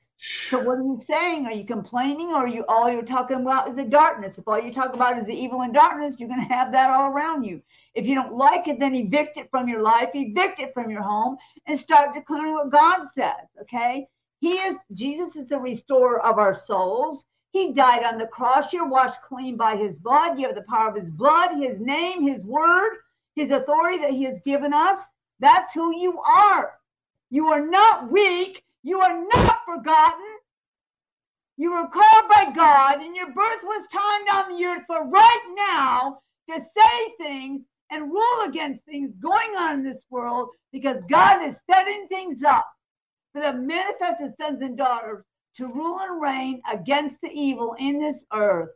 Speaker 3: So what are you saying? Are you complaining or are you all you're talking about is the darkness? If all you talk about is the evil and darkness, you're to have that all around you. If you don't like it, then evict it from your life, evict it from your home, and start declaring what God says. Okay. He is Jesus is the restorer of our souls. He died on the cross. You're washed clean by his blood. You have the power of his blood, his name, his word, his authority that he has given us. That's who you are. You are not weak. You are not forgotten. You were called by God, and your birth was timed on the earth for right now to say things and rule against things going on in this world because God is setting things up for the manifested sons and daughters to rule and reign against the evil in this earth,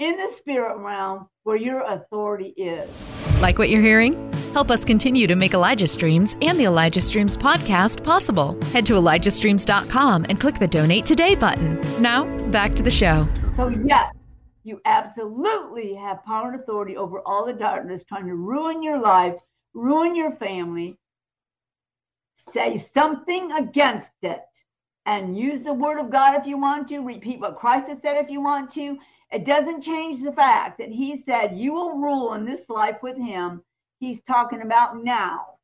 Speaker 3: in the spirit realm where your authority is.
Speaker 1: Like what you're hearing? Help us continue to make Elijah Streams and the Elijah Streams podcast possible. Head to ElijahStreams.com and click the Donate Today button. Now, back to the show.
Speaker 3: So, yeah, you absolutely have power and authority over all the darkness trying to ruin your life, ruin your family. Say something against it and use the word of God if you want to. Repeat what Christ has said if you want to. It doesn't change the fact that he said you will rule in this life with him. He's talking about now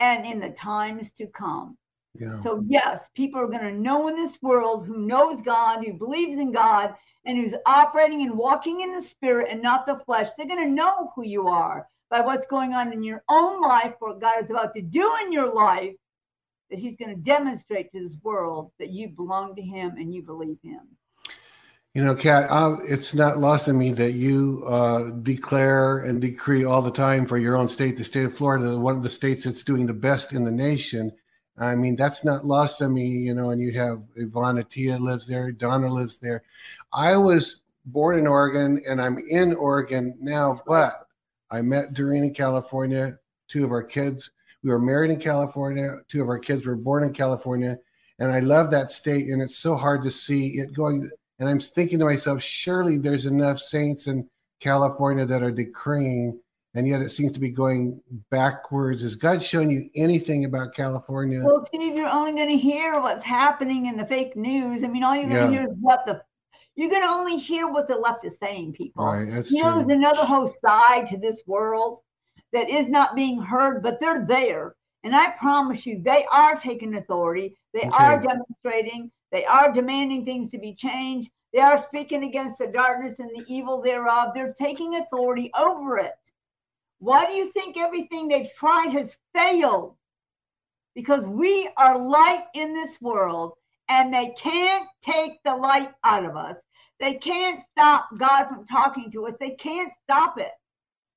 Speaker 3: and in the times to come. Yeah. So, yes, people are going to know in this world who knows God, who believes in God, and who's operating and walking in the spirit and not the flesh. They're going to know who you are by what's going on in your own life, what God is about to do in your life, that He's going to demonstrate to this world that you belong to Him and you believe Him.
Speaker 2: You know, Kat, uh, it's not lost on me that you uh, declare and decree all the time for your own state, the state of Florida, one of the states that's doing the best in the nation. I mean, that's not lost on me, you know, and you have Ivana Tia lives there, Donna lives there. I was born in Oregon and I'm in Oregon now, but I met Doreen in California. Two of our kids, we were married in California. Two of our kids were born in California. And I love that state. And it's so hard to see it going and I'm thinking to myself, surely there's enough saints in California that are decreeing, and yet it seems to be going backwards. Is God showing you anything about California?
Speaker 3: Well, Steve, you're only going to hear what's happening in the fake news. I mean, all you're going to yeah. hear is what the you're going to only hear what the left is saying, people.
Speaker 2: Right, that's
Speaker 3: you
Speaker 2: true.
Speaker 3: know, there's another whole side to this world that is not being heard, but they're there. And I promise you, they are taking authority. They okay. are demonstrating. They are demanding things to be changed. They are speaking against the darkness and the evil thereof. They're taking authority over it. Why do you think everything they've tried has failed? Because we are light in this world and they can't take the light out of us. They can't stop God from talking to us. They can't stop it.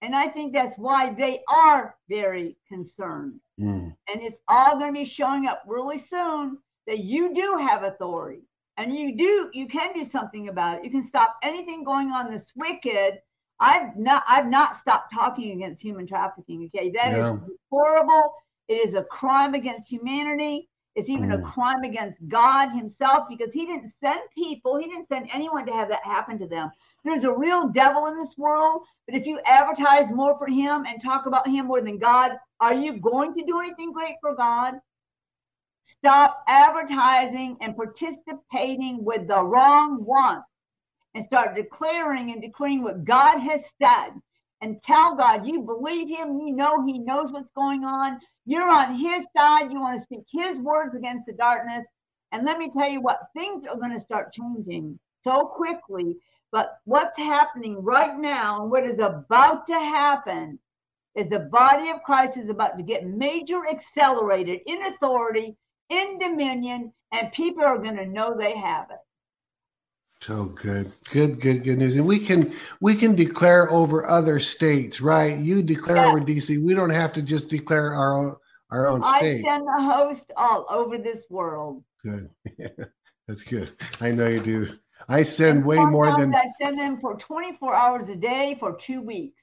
Speaker 3: And I think that's why they are very concerned. Mm. And it's all going to be showing up really soon that you do have authority. And you do you can do something about it. You can stop anything going on this wicked. I've not i've not stopped talking against human trafficking okay? That yeah. is horrible. It is a crime against humanity. It's even mm. a crime against god himself because he didn't send people. He didn't send anyone to have that happen to them. There's a real devil in this world but if you advertise more for him and talk about him more than god are you going to do anything great for god Stop advertising and participating with the wrong one and start declaring and decreeing what God has said and tell God you believe him, you know he knows what's going on. You're on his side. You want to speak his words against the darkness. And let me tell you what, things are going to start changing so quickly. But what's happening right now and what is about to happen is the body of Christ is about to get major accelerated in authority in dominion, and people are going to know they have it.
Speaker 2: So good, good, good, good news. And we can we can declare over other states, right? You declare over DC. We don't have to just declare our own our own state.
Speaker 3: I send the host all over this world.
Speaker 2: Good, that's good. I know you do. I send way more than
Speaker 3: I send them for 24 hours a day for two weeks.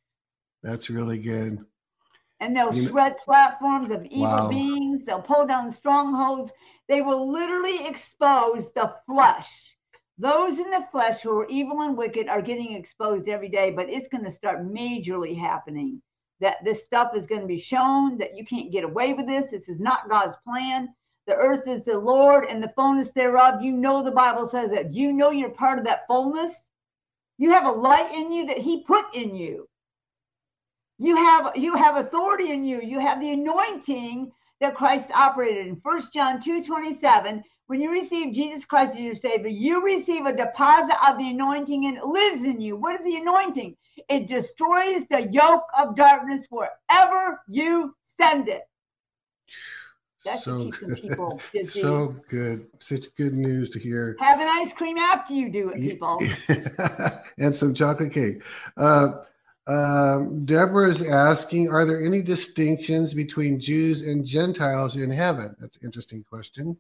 Speaker 2: That's really good
Speaker 3: and they'll you shred know, platforms of evil wow. beings. They'll pull down strongholds. They will literally expose the flesh. Those in the flesh who are evil and wicked are getting exposed every day, but it's going to start majorly happening. That this stuff is going to be shown that you can't get away with this. This is not God's plan. The earth is the Lord and the fullness thereof. You know the Bible says that. Do you know you're part of that fullness? You have a light in you that He put in you. You have you have authority in you. You have the anointing that Christ operated in. First John 2 27. When you receive Jesus Christ as your Savior, you receive a deposit of the anointing and it lives in you. What is the anointing? It destroys the yoke of darkness wherever you send it. That
Speaker 2: So
Speaker 3: should keep some
Speaker 2: good.
Speaker 3: people busy.
Speaker 2: So good. Such good news to hear.
Speaker 3: Have an ice cream after you do it, people.
Speaker 2: and some chocolate cake. Uh, um, Deborah is asking Are there any distinctions between Jews and Gentiles in heaven? That's an interesting question.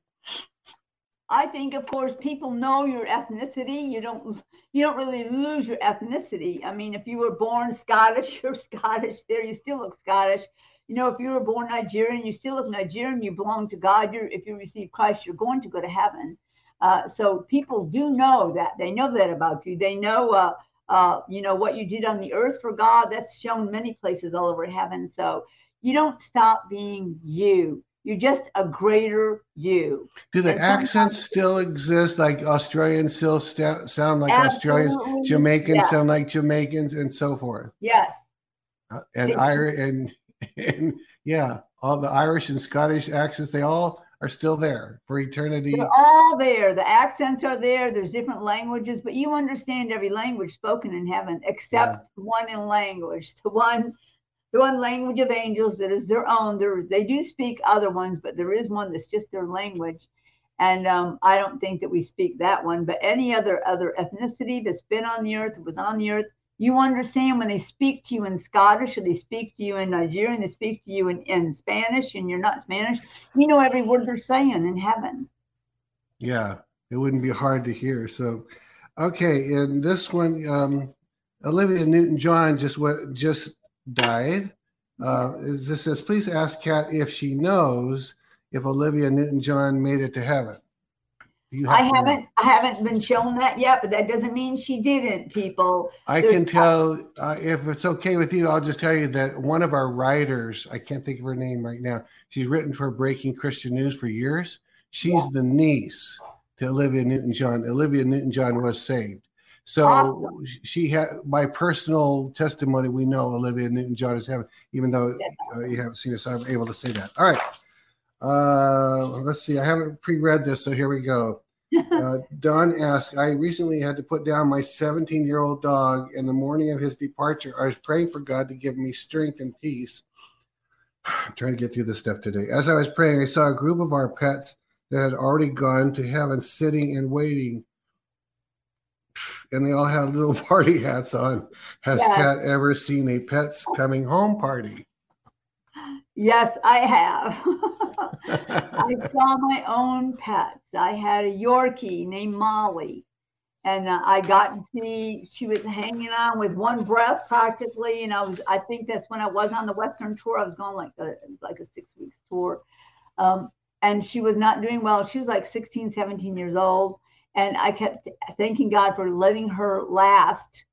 Speaker 3: I think, of course, people know your ethnicity. You don't you don't really lose your ethnicity. I mean, if you were born Scottish, you're Scottish. There, you still look Scottish. You know, if you were born Nigerian, you still look Nigerian. You belong to God. You're if you receive Christ, you're going to go to heaven. Uh, so people do know that. They know that about you. They know, uh, uh, you know, what you did on the earth for God. That's shown many places all over heaven. So you don't stop being you. You're just a greater you.
Speaker 2: Do the accents still exist? Like Australians still sta sound like Australians, Jamaicans
Speaker 3: Yeah.
Speaker 2: sound like Jamaicans, and so forth.
Speaker 3: Yes.
Speaker 2: Uh, and Irish and and yeah, all the Irish and Scottish accents, they all are still there for eternity.
Speaker 3: They're all there. The accents are there. There's different languages, but you understand every language spoken in heaven except the one in language, the one, the one language of angels that is their own. There, they do speak other ones, but there is one that's just their language. And um, I don't think that we speak that one, but any other other ethnicity that's been on the earth, was on the earth, you understand when they speak to you in Scottish or they speak to you in Nigerian, they speak to you in, in Spanish, and you're not Spanish, you know every word they're saying in heaven.
Speaker 2: Yeah, it wouldn't be hard to hear. So, okay, and this one, um, Olivia Newton-John just what just died. Uh, this says, please ask Kat if she knows if Olivia Newton-John made it to heaven.
Speaker 3: I
Speaker 2: have to know.
Speaker 3: haven't I haven't been shown that yet, but that doesn't mean she didn't, people.
Speaker 2: I
Speaker 3: there's
Speaker 2: can tell uh, if it's okay with you. I'll just tell you that one of our writers, I can't think of her name right now. She's written for Breaking Christian News for years. She's
Speaker 3: Yeah.
Speaker 2: the niece to Olivia Newton-John. Olivia Newton-John was saved, so
Speaker 3: Awesome.
Speaker 2: she had. By personal testimony, we know Olivia Newton-John is heaven, even though uh, you haven't seen her. So I'm able to say that. All right. Uh, let's see. I haven't pre-read this, so here we go. Uh, Don asked, I recently had to put down my 17 year old dog. In the morning of his departure, I was praying for God to give me strength and peace. I'm trying to get through this stuff today. As I was praying, I saw a group of our pets that had already gone to heaven sitting and waiting. And they all had little party hats on. Has
Speaker 3: Yes.
Speaker 2: Kat ever seen a pets coming home party?
Speaker 3: Yes, I have. I saw my own pets. I had a Yorkie named Molly, and uh, I got to see she was hanging on with one breath practically. And I was, I think that's when I was on the Western tour. I was going like a, it was like a six weeks tour, um, and she was not doing well. She was like 16, 17 years old, and I kept thanking God for letting her last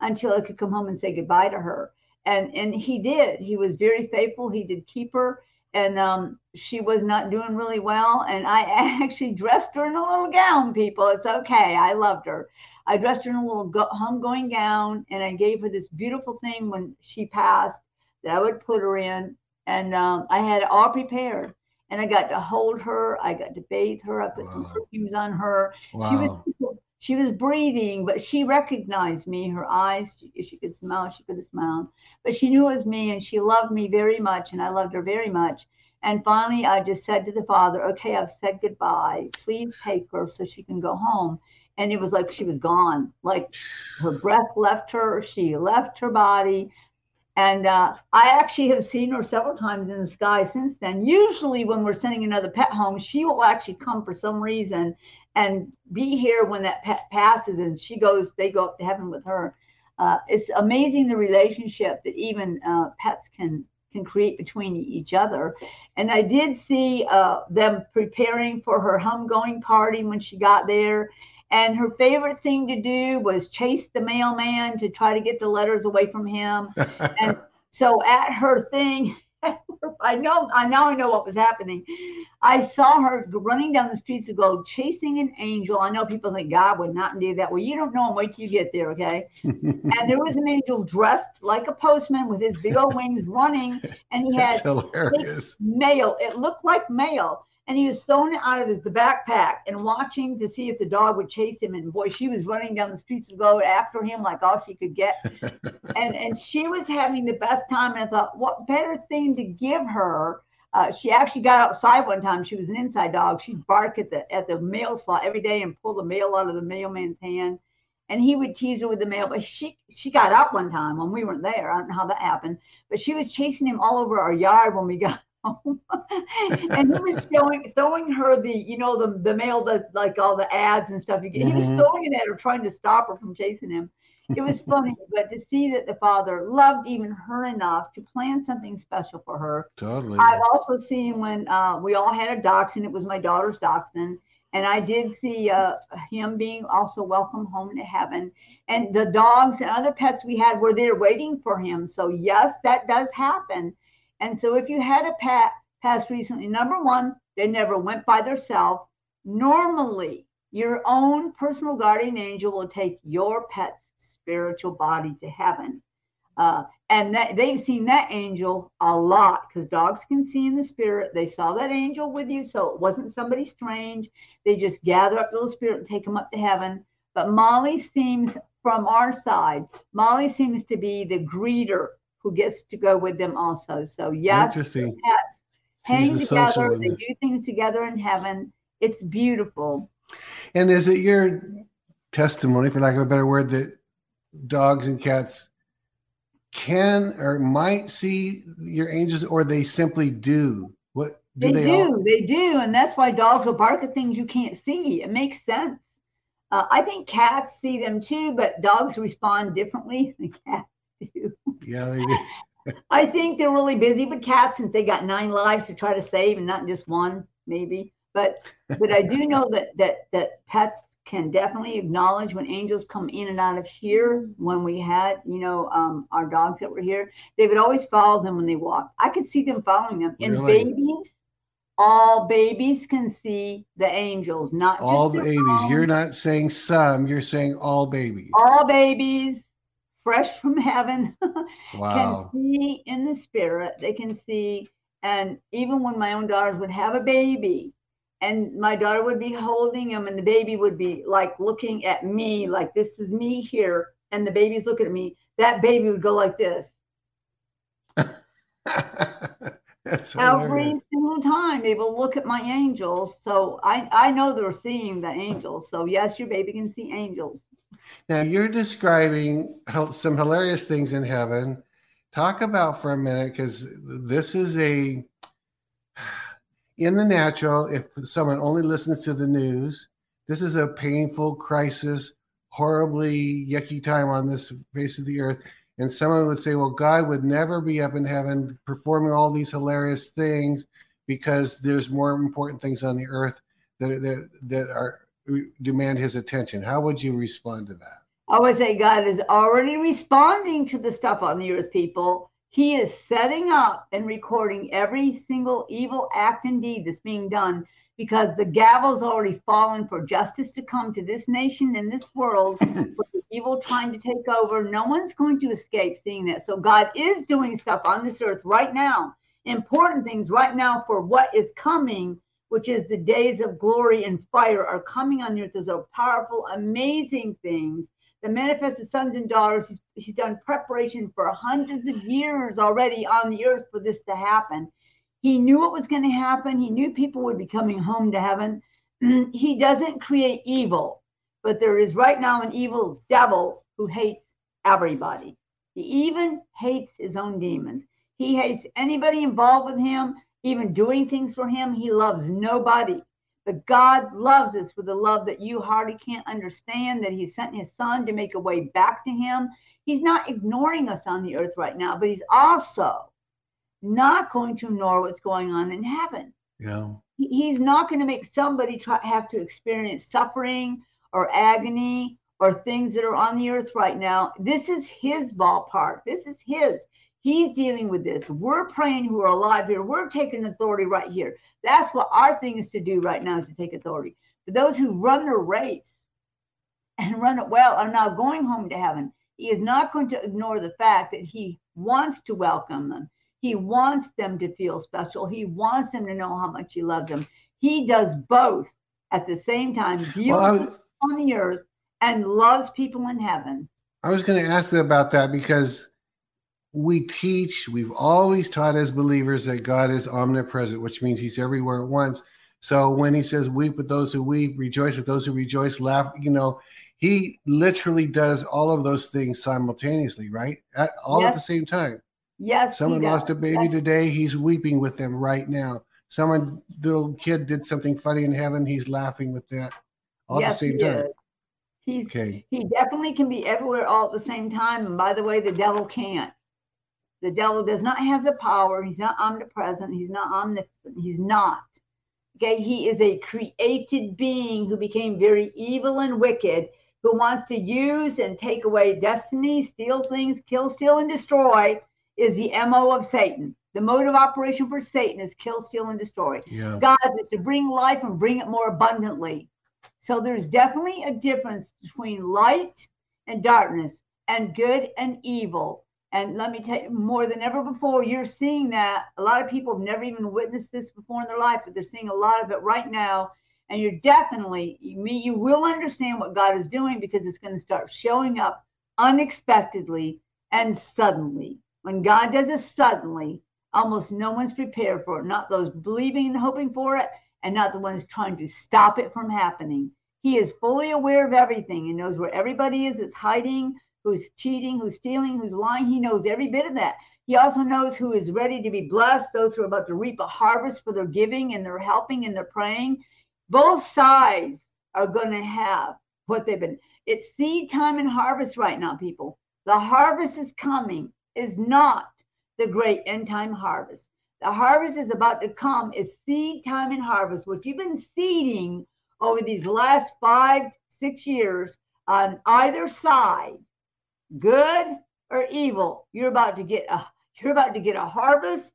Speaker 3: until I could come home and say goodbye to her. And and he did. He was very faithful. He did keep her and um, she was not doing really well. And I actually dressed her in a little gown, people. It's okay. I loved her. I dressed her in a little go- homegoing gown, and I gave her this beautiful thing when she passed that I would put her in. And um, I had it all prepared. And I got to hold her. I got to bathe her. I put some
Speaker 2: Wow.
Speaker 3: perfumes on her. She was
Speaker 2: Wow.
Speaker 3: She was breathing, but she recognized me. Her eyes, she, she could smile, she could have smiled, but she knew it was me and she loved me very much, and I loved her very much. And finally, I just said to the father, Okay, I've said goodbye. Please take her so she can go home. And it was like she was gone, like her breath left her, she left her body. And uh, I actually have seen her several times in the sky since then. Usually, when we're sending another pet home, she will actually come for some reason and be here when that pet passes and she goes they go up to heaven with her. Uh, it's amazing the relationship that even uh, pets can can create between each other. And i did see uh, them preparing for her homegoing party when she got there. And her favorite thing to do was chase the mailman to try to get the letters away from him. And so at her thing I know, I now I know what was happening. I saw her running down the streets of gold, chasing an angel. I know people think God would not do that. Well, you don't know him. Wait till you get there, okay? and there was an angel dressed like a postman with his big old wings running, and he had mail. It looked like mail and he was throwing it out of his the backpack and watching to see if the dog would chase him. And boy, she was running down the streets to go after him like all she could get. and and she was having the best time. And I thought, what better thing to give her? Uh, she actually got outside one time. She was an inside dog. She'd bark at the at the mail slot every day and pull the mail out of the mailman's hand. And he would tease her with the mail. But she she got up one time when we weren't there. I don't know how that happened. But she was chasing him all over our yard when we got and he was showing throwing her the you know the the mail that like all the ads and stuff you get. Mm-hmm. He was mm-hmm. throwing it at her, trying to stop her from chasing him. It was funny, but to see that the father loved even her enough to plan something special for her.
Speaker 2: Totally.
Speaker 3: I've also seen when uh, we all had a dachshund. It was my daughter's dachshund. And I did see uh, him being also welcomed home to heaven. And the dogs and other pets we had were there waiting for him. So, yes, that does happen and so if you had a pet pass recently, number one, they never went by themselves. Normally, your own personal guardian angel will take your pet's spiritual body to heaven. Uh, and that, they've seen that angel a lot because dogs can see in the spirit. They saw that angel with you, so it wasn't somebody strange. They just gather up the little spirit and take them up to heaven. But Molly seems, from our side, Molly seems to be the greeter who gets to go with them also. So yes,
Speaker 2: Interesting.
Speaker 3: pets hang together, they do things together in heaven. It's beautiful.
Speaker 2: And is it your testimony, for lack of a better word, that dogs and cats can or might see your angels, or they simply do? What
Speaker 3: do they, they do? All- they do, and that's why dogs will bark at things you can't see. It makes sense. Uh, I think cats see them too, but dogs respond differently than cats do.
Speaker 2: Yeah, they do.
Speaker 3: I think they're really busy with cats since they got nine lives to try to save and not just one, maybe. But but I do know that that that pets can definitely acknowledge when angels come in and out of here. When we had, you know, um, our dogs that were here, they would always follow them when they walk. I could see them following them. And really? babies, all babies can see the angels, not
Speaker 2: all babies. You're not saying some. You're saying all babies.
Speaker 3: All babies fresh from heaven wow. can see in the spirit. They can see, and even when my own daughters would have a baby, and my daughter would be holding him, and the baby would be like looking at me, like this is me here, and the baby's looking at me. That baby would go like this. Every single time they will look at my angels. So I, I know they're seeing the angels. So yes, your baby can see angels.
Speaker 2: Now you're describing some hilarious things in heaven. Talk about for a minute because this is a in the natural. If someone only listens to the news, this is a painful crisis, horribly yucky time on this face of the earth. And someone would say, "Well, God would never be up in heaven performing all these hilarious things because there's more important things on the earth that that, that are demand his attention. How would you respond to that?
Speaker 3: I would say God is already responding to the stuff on the earth, people. He is setting up and recording every single evil act and deed that's being done because the gavel's already fallen for justice to come to this nation and this world for the evil trying to take over. No one's going to escape seeing that. So God is doing stuff on this earth right now, important things right now for what is coming which is the days of glory and fire, are coming on the earth. Those are powerful, amazing things. that manifest The sons and daughters, he's, he's done preparation for hundreds of years already on the earth for this to happen. He knew it was going to happen. He knew people would be coming home to heaven. he doesn't create evil, but there is right now an evil devil who hates everybody. He even hates his own demons. He hates anybody involved with him even doing things for him. He loves nobody. But God loves us with a love that you hardly can't understand, that He sent His Son to make a way back to Him. He's not ignoring us on the earth right now, but He's also not going to ignore what's going on in heaven.
Speaker 2: Yeah.
Speaker 3: He's not going to make somebody try, have to experience suffering or agony or things that are on the earth right now. This is His ballpark. This is His. He's dealing with this. We're praying who are alive here. We're taking authority right here. That's what our thing is to do right now is to take authority. But those who run their race and run it well are now going home to heaven. He is not going to ignore the fact that he wants to welcome them. He wants them to feel special. He wants them to know how much he loves them. He does both at the same time, deals
Speaker 2: Well, was-
Speaker 3: on the earth and loves people in heaven.
Speaker 2: I was going to ask you about that because we teach, we've always taught as believers that God is omnipresent, which means he's everywhere at once. So when he says, weep with those who weep, rejoice with those who rejoice, laugh, you know, he literally does all of those things simultaneously, right? At, all at the same time.
Speaker 3: Yes,
Speaker 2: Someone lost a baby
Speaker 3: Yes.
Speaker 2: today, he's weeping with them right now. Someone, little kid did something funny in heaven, he's laughing with that all
Speaker 3: yes,
Speaker 2: at the same time.
Speaker 3: is. He's
Speaker 2: Okay.
Speaker 3: he definitely can be everywhere all at the same time. And by the way, the devil can't. The devil does not have the power. He's not omnipresent. He's not omnipotent. He's not. Okay, he is a created being who became very evil and wicked, who wants to use and take away destiny, steal things, kill, steal, and destroy. Is the MO of Satan. The mode of operation for Satan is kill, steal, and destroy.
Speaker 2: Yeah.
Speaker 3: God is to bring life and bring it more abundantly. So there's definitely a difference between light and darkness and good and evil. And let me tell you, more than ever before, you're seeing that. A lot of people have never even witnessed this before in their life, but they're seeing a lot of it right now. And you're definitely, you will understand what God is doing because it's going to start showing up unexpectedly and suddenly. When God does it suddenly, almost no one's prepared for it, not those believing and hoping for it, and not the ones trying to stop it from happening. He is fully aware of everything and knows where everybody is that's hiding, who's cheating, who's stealing, who's lying. He knows every bit of that. He also knows who is ready to be blessed, those who are about to reap a harvest for their giving and their helping and their praying. Both sides are going to have what they've been. It's seed time and harvest right now, people. The harvest is coming, is not the great end time harvest. The harvest is about to come. It's seed time and harvest. What you've been seeding over these last five, six years on either side, good or evil, you're about to get a you're about to get a harvest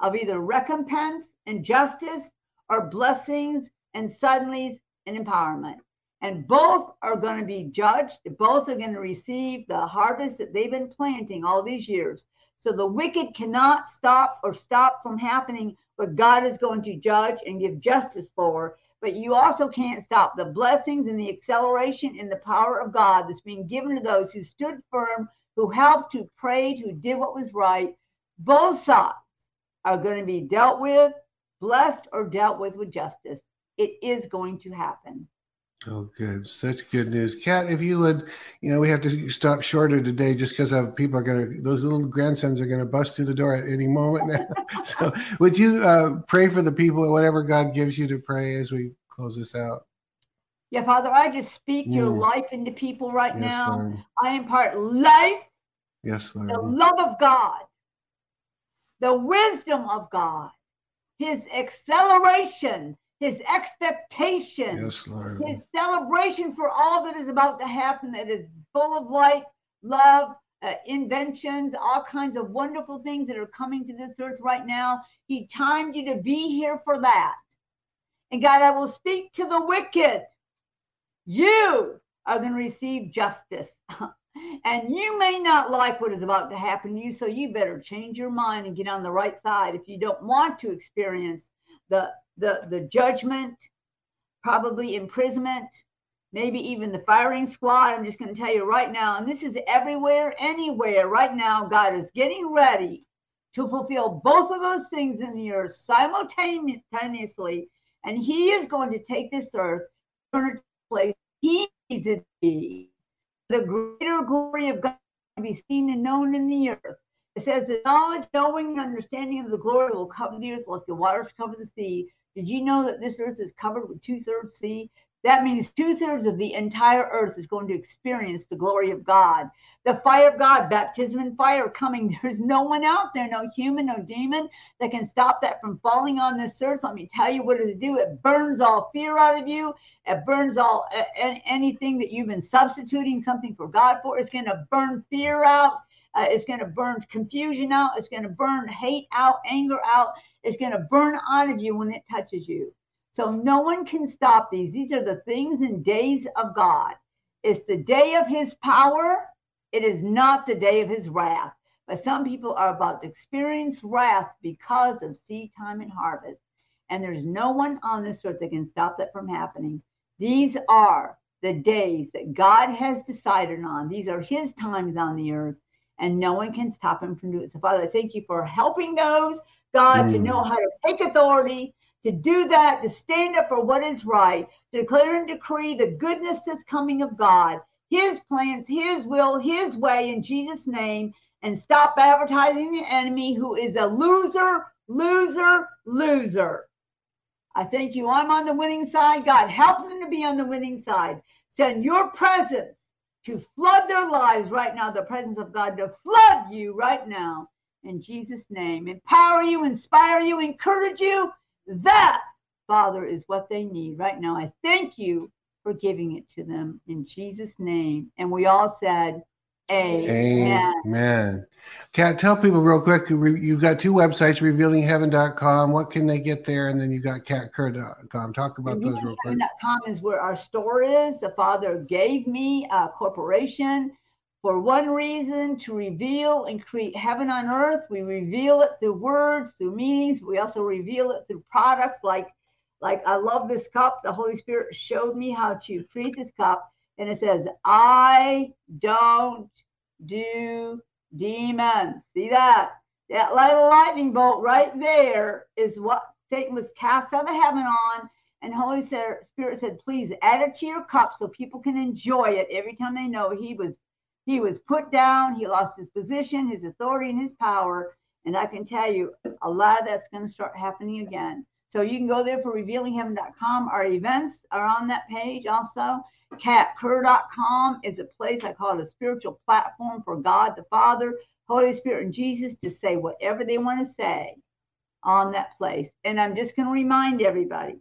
Speaker 3: of either recompense and justice or blessings and suddenlies and empowerment. And both are going to be judged. Both are going to receive the harvest that they've been planting all these years. So the wicked cannot stop or stop from happening what God is going to judge and give justice for. But you also can't stop the blessings and the acceleration in the power of God that's being given to those who stood firm, who helped, who prayed, who did what was right. Both sides are going to be dealt with, blessed, or dealt with with justice. It is going to happen.
Speaker 2: Oh, good. Such good news. Kat, if you would, you know, we have to stop shorter today just because people are going to, those little grandsons are going to bust through the door at any moment now. so, would you uh, pray for the people, whatever God gives you to pray as we close this out?
Speaker 3: Yeah, Father, I just speak your
Speaker 2: Mm.
Speaker 3: life into people right
Speaker 2: Yes,
Speaker 3: now.
Speaker 2: Lord.
Speaker 3: I impart life,
Speaker 2: Yes,
Speaker 3: the love of God, the wisdom of God, his acceleration, his expectation,
Speaker 2: Yes, Lord.
Speaker 3: his celebration for all that is about to happen that is full of light, love, uh, inventions, all kinds of wonderful things that are coming to this earth right now. He timed you to be here for that. And God, I will speak to the wicked. You are going to receive justice. and you may not like what is about to happen to you, so you better change your mind and get on the right side if you don't want to experience the the the judgment, probably imprisonment, maybe even the firing squad. I'm just going to tell you right now, and this is everywhere, anywhere. Right now, God is getting ready to fulfill both of those things in the earth simultaneously, and He is going to take this earth, turn it to a place He needs it to be. The greater glory of God to be seen and known in the earth. It says the knowledge, knowing, and understanding of the glory will cover the earth like the waters cover the sea. Did you know that this earth is covered with two thirds sea? That means two thirds of the entire earth is going to experience the glory of God. The fire of God, baptism in fire coming. There's no one out there, no human, no demon that can stop that from falling on this earth. Let me tell you what it do. It burns all fear out of you. It burns all anything that you've been substituting something for God for. It's going to burn fear out. Uh, it's going to burn confusion out. It's going to burn hate out, anger out. It's going to burn out of you when it touches you. So no one can stop these. These are the things and days of God. It's the day of his power. It is not the day of his wrath. But some people are about to experience wrath because of seed time and harvest. And there's no one on this earth that can stop that from happening. These are the days that God has decided on. These are his times on the earth, and no one can stop him from doing it. So, Father, I thank you for helping those, God, mm. to know how to take authority, to do that, to stand up for what is right, to declare and decree the goodness that's coming of God, his plans, his will, his way in Jesus' name, and stop advertising the enemy who is a loser, loser, loser. I thank you. I'm on the winning side. God, help them to be on the winning side. Send your presence to flood their lives right now, the presence of God to flood you right now in Jesus' name. Empower you, inspire you, encourage you. That, Father, is what they need right now. I thank you for giving it to them in Jesus' name. And we all said, Amen.
Speaker 2: Amen. Kat, tell people real quick. You've got two websites, revealingheaven.com. What can they get there? And then you've got katkerr.com. Talk about those real quick.
Speaker 3: .com is where our store is. The Father gave me a corporation for one reason to reveal and create heaven on earth. We reveal it through words, through meanings. We also reveal it through products like, like I love this cup. The Holy Spirit showed me how to create this cup and it says, I don't do demons. See that? That little lightning bolt right there is what Satan was cast out of heaven on. And Holy Spirit said, please add it to your cup so people can enjoy it every time they know he was he was put down, he lost his position, his authority, and his power. And I can tell you, a lot of that's going to start happening again. So you can go there for revealingheaven.com. Our events are on that page also. KatKerr.com is a place I call it a spiritual platform for God the Father, Holy Spirit, and Jesus to say whatever they want to say on that place. And I'm just going to remind everybody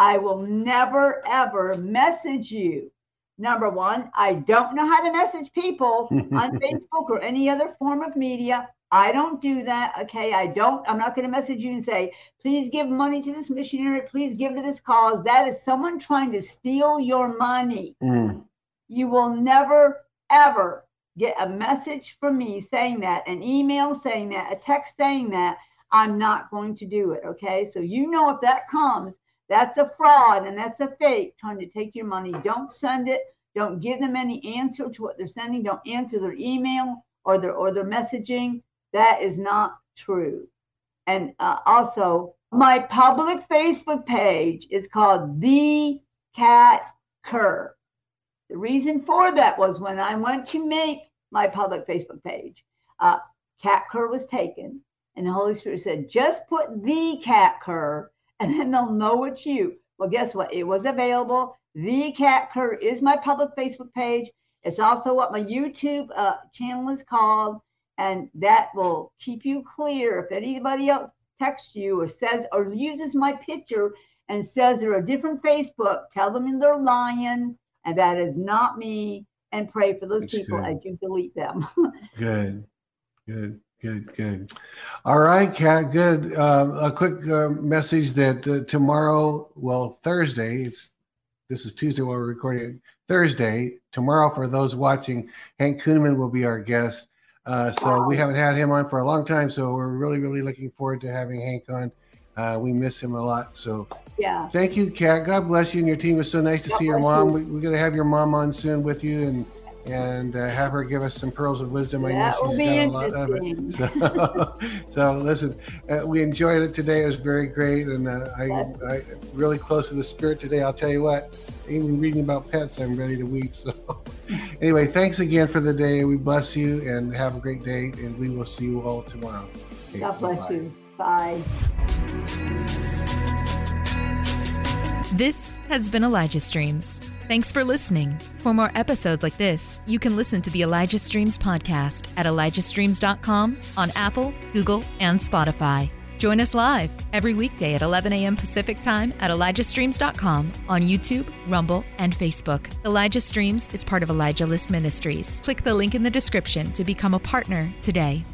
Speaker 3: I will never, ever message you. Number one, I don't know how to message people on Facebook or any other form of media. I don't do that. Okay. I don't, I'm not going to message you and say, please give money to this missionary, please give to this cause. That is someone trying to steal your money. Mm. You will never, ever get a message from me saying that, an email saying that, a text saying that. I'm not going to do it. Okay. So you know if that comes, that's a fraud and that's a fake trying to take your money. Don't send it. Don't give them any answer to what they're sending. Don't answer their email or their or their messaging that is not true. And uh, also, my public Facebook page is called The Kat Kerr. The reason for that was when I went to make my public Facebook page, uh, Kat Kerr was taken, and the Holy Spirit said, just put The Kat Kerr, and then they'll know it's you. Well, guess what? It was available. The Kat Kerr is my public Facebook page. It's also what my YouTube uh, channel is called and that will keep you clear. If anybody else texts you or says or uses my picture and says they're a different Facebook, tell them they're lying and that is not me. And pray for those That's people good. as you delete them.
Speaker 2: good, good. Good, good. All right, Kat. Good. Uh, a quick uh, message that uh, tomorrow, well, Thursday. It's this is Tuesday while we're recording. Thursday, tomorrow, for those watching, Hank Kunneman will be our guest. Uh, so we haven't had him on for a long time. So we're really, really looking forward to having Hank on. Uh, we miss him a lot. So
Speaker 3: yeah.
Speaker 2: Thank you, Kat. God bless you and your team. It was so nice to God see your mom. You. We, are going to have your mom on soon with you and and uh, have her give us some pearls of wisdom.
Speaker 3: I know she's got a lot of it.
Speaker 2: So, so listen, uh, we enjoyed it today. It was very great, and uh, I, I really close to the spirit today. I'll tell you what. Even reading about pets, I'm ready to weep. So, anyway, thanks again for the day. We bless you and have a great day, and we will see you all tomorrow.
Speaker 3: Okay, God bless bye. you. Bye.
Speaker 1: This has been Elijah Streams. Thanks for listening. For more episodes like this, you can listen to the Elijah Streams podcast at elijahstreams.com on Apple, Google, and Spotify. Join us live every weekday at 11 a.m. Pacific Time at ElijahStreams.com on YouTube, Rumble, and Facebook. Elijah Streams is part of Elijah List Ministries. Click the link in the description to become a partner today.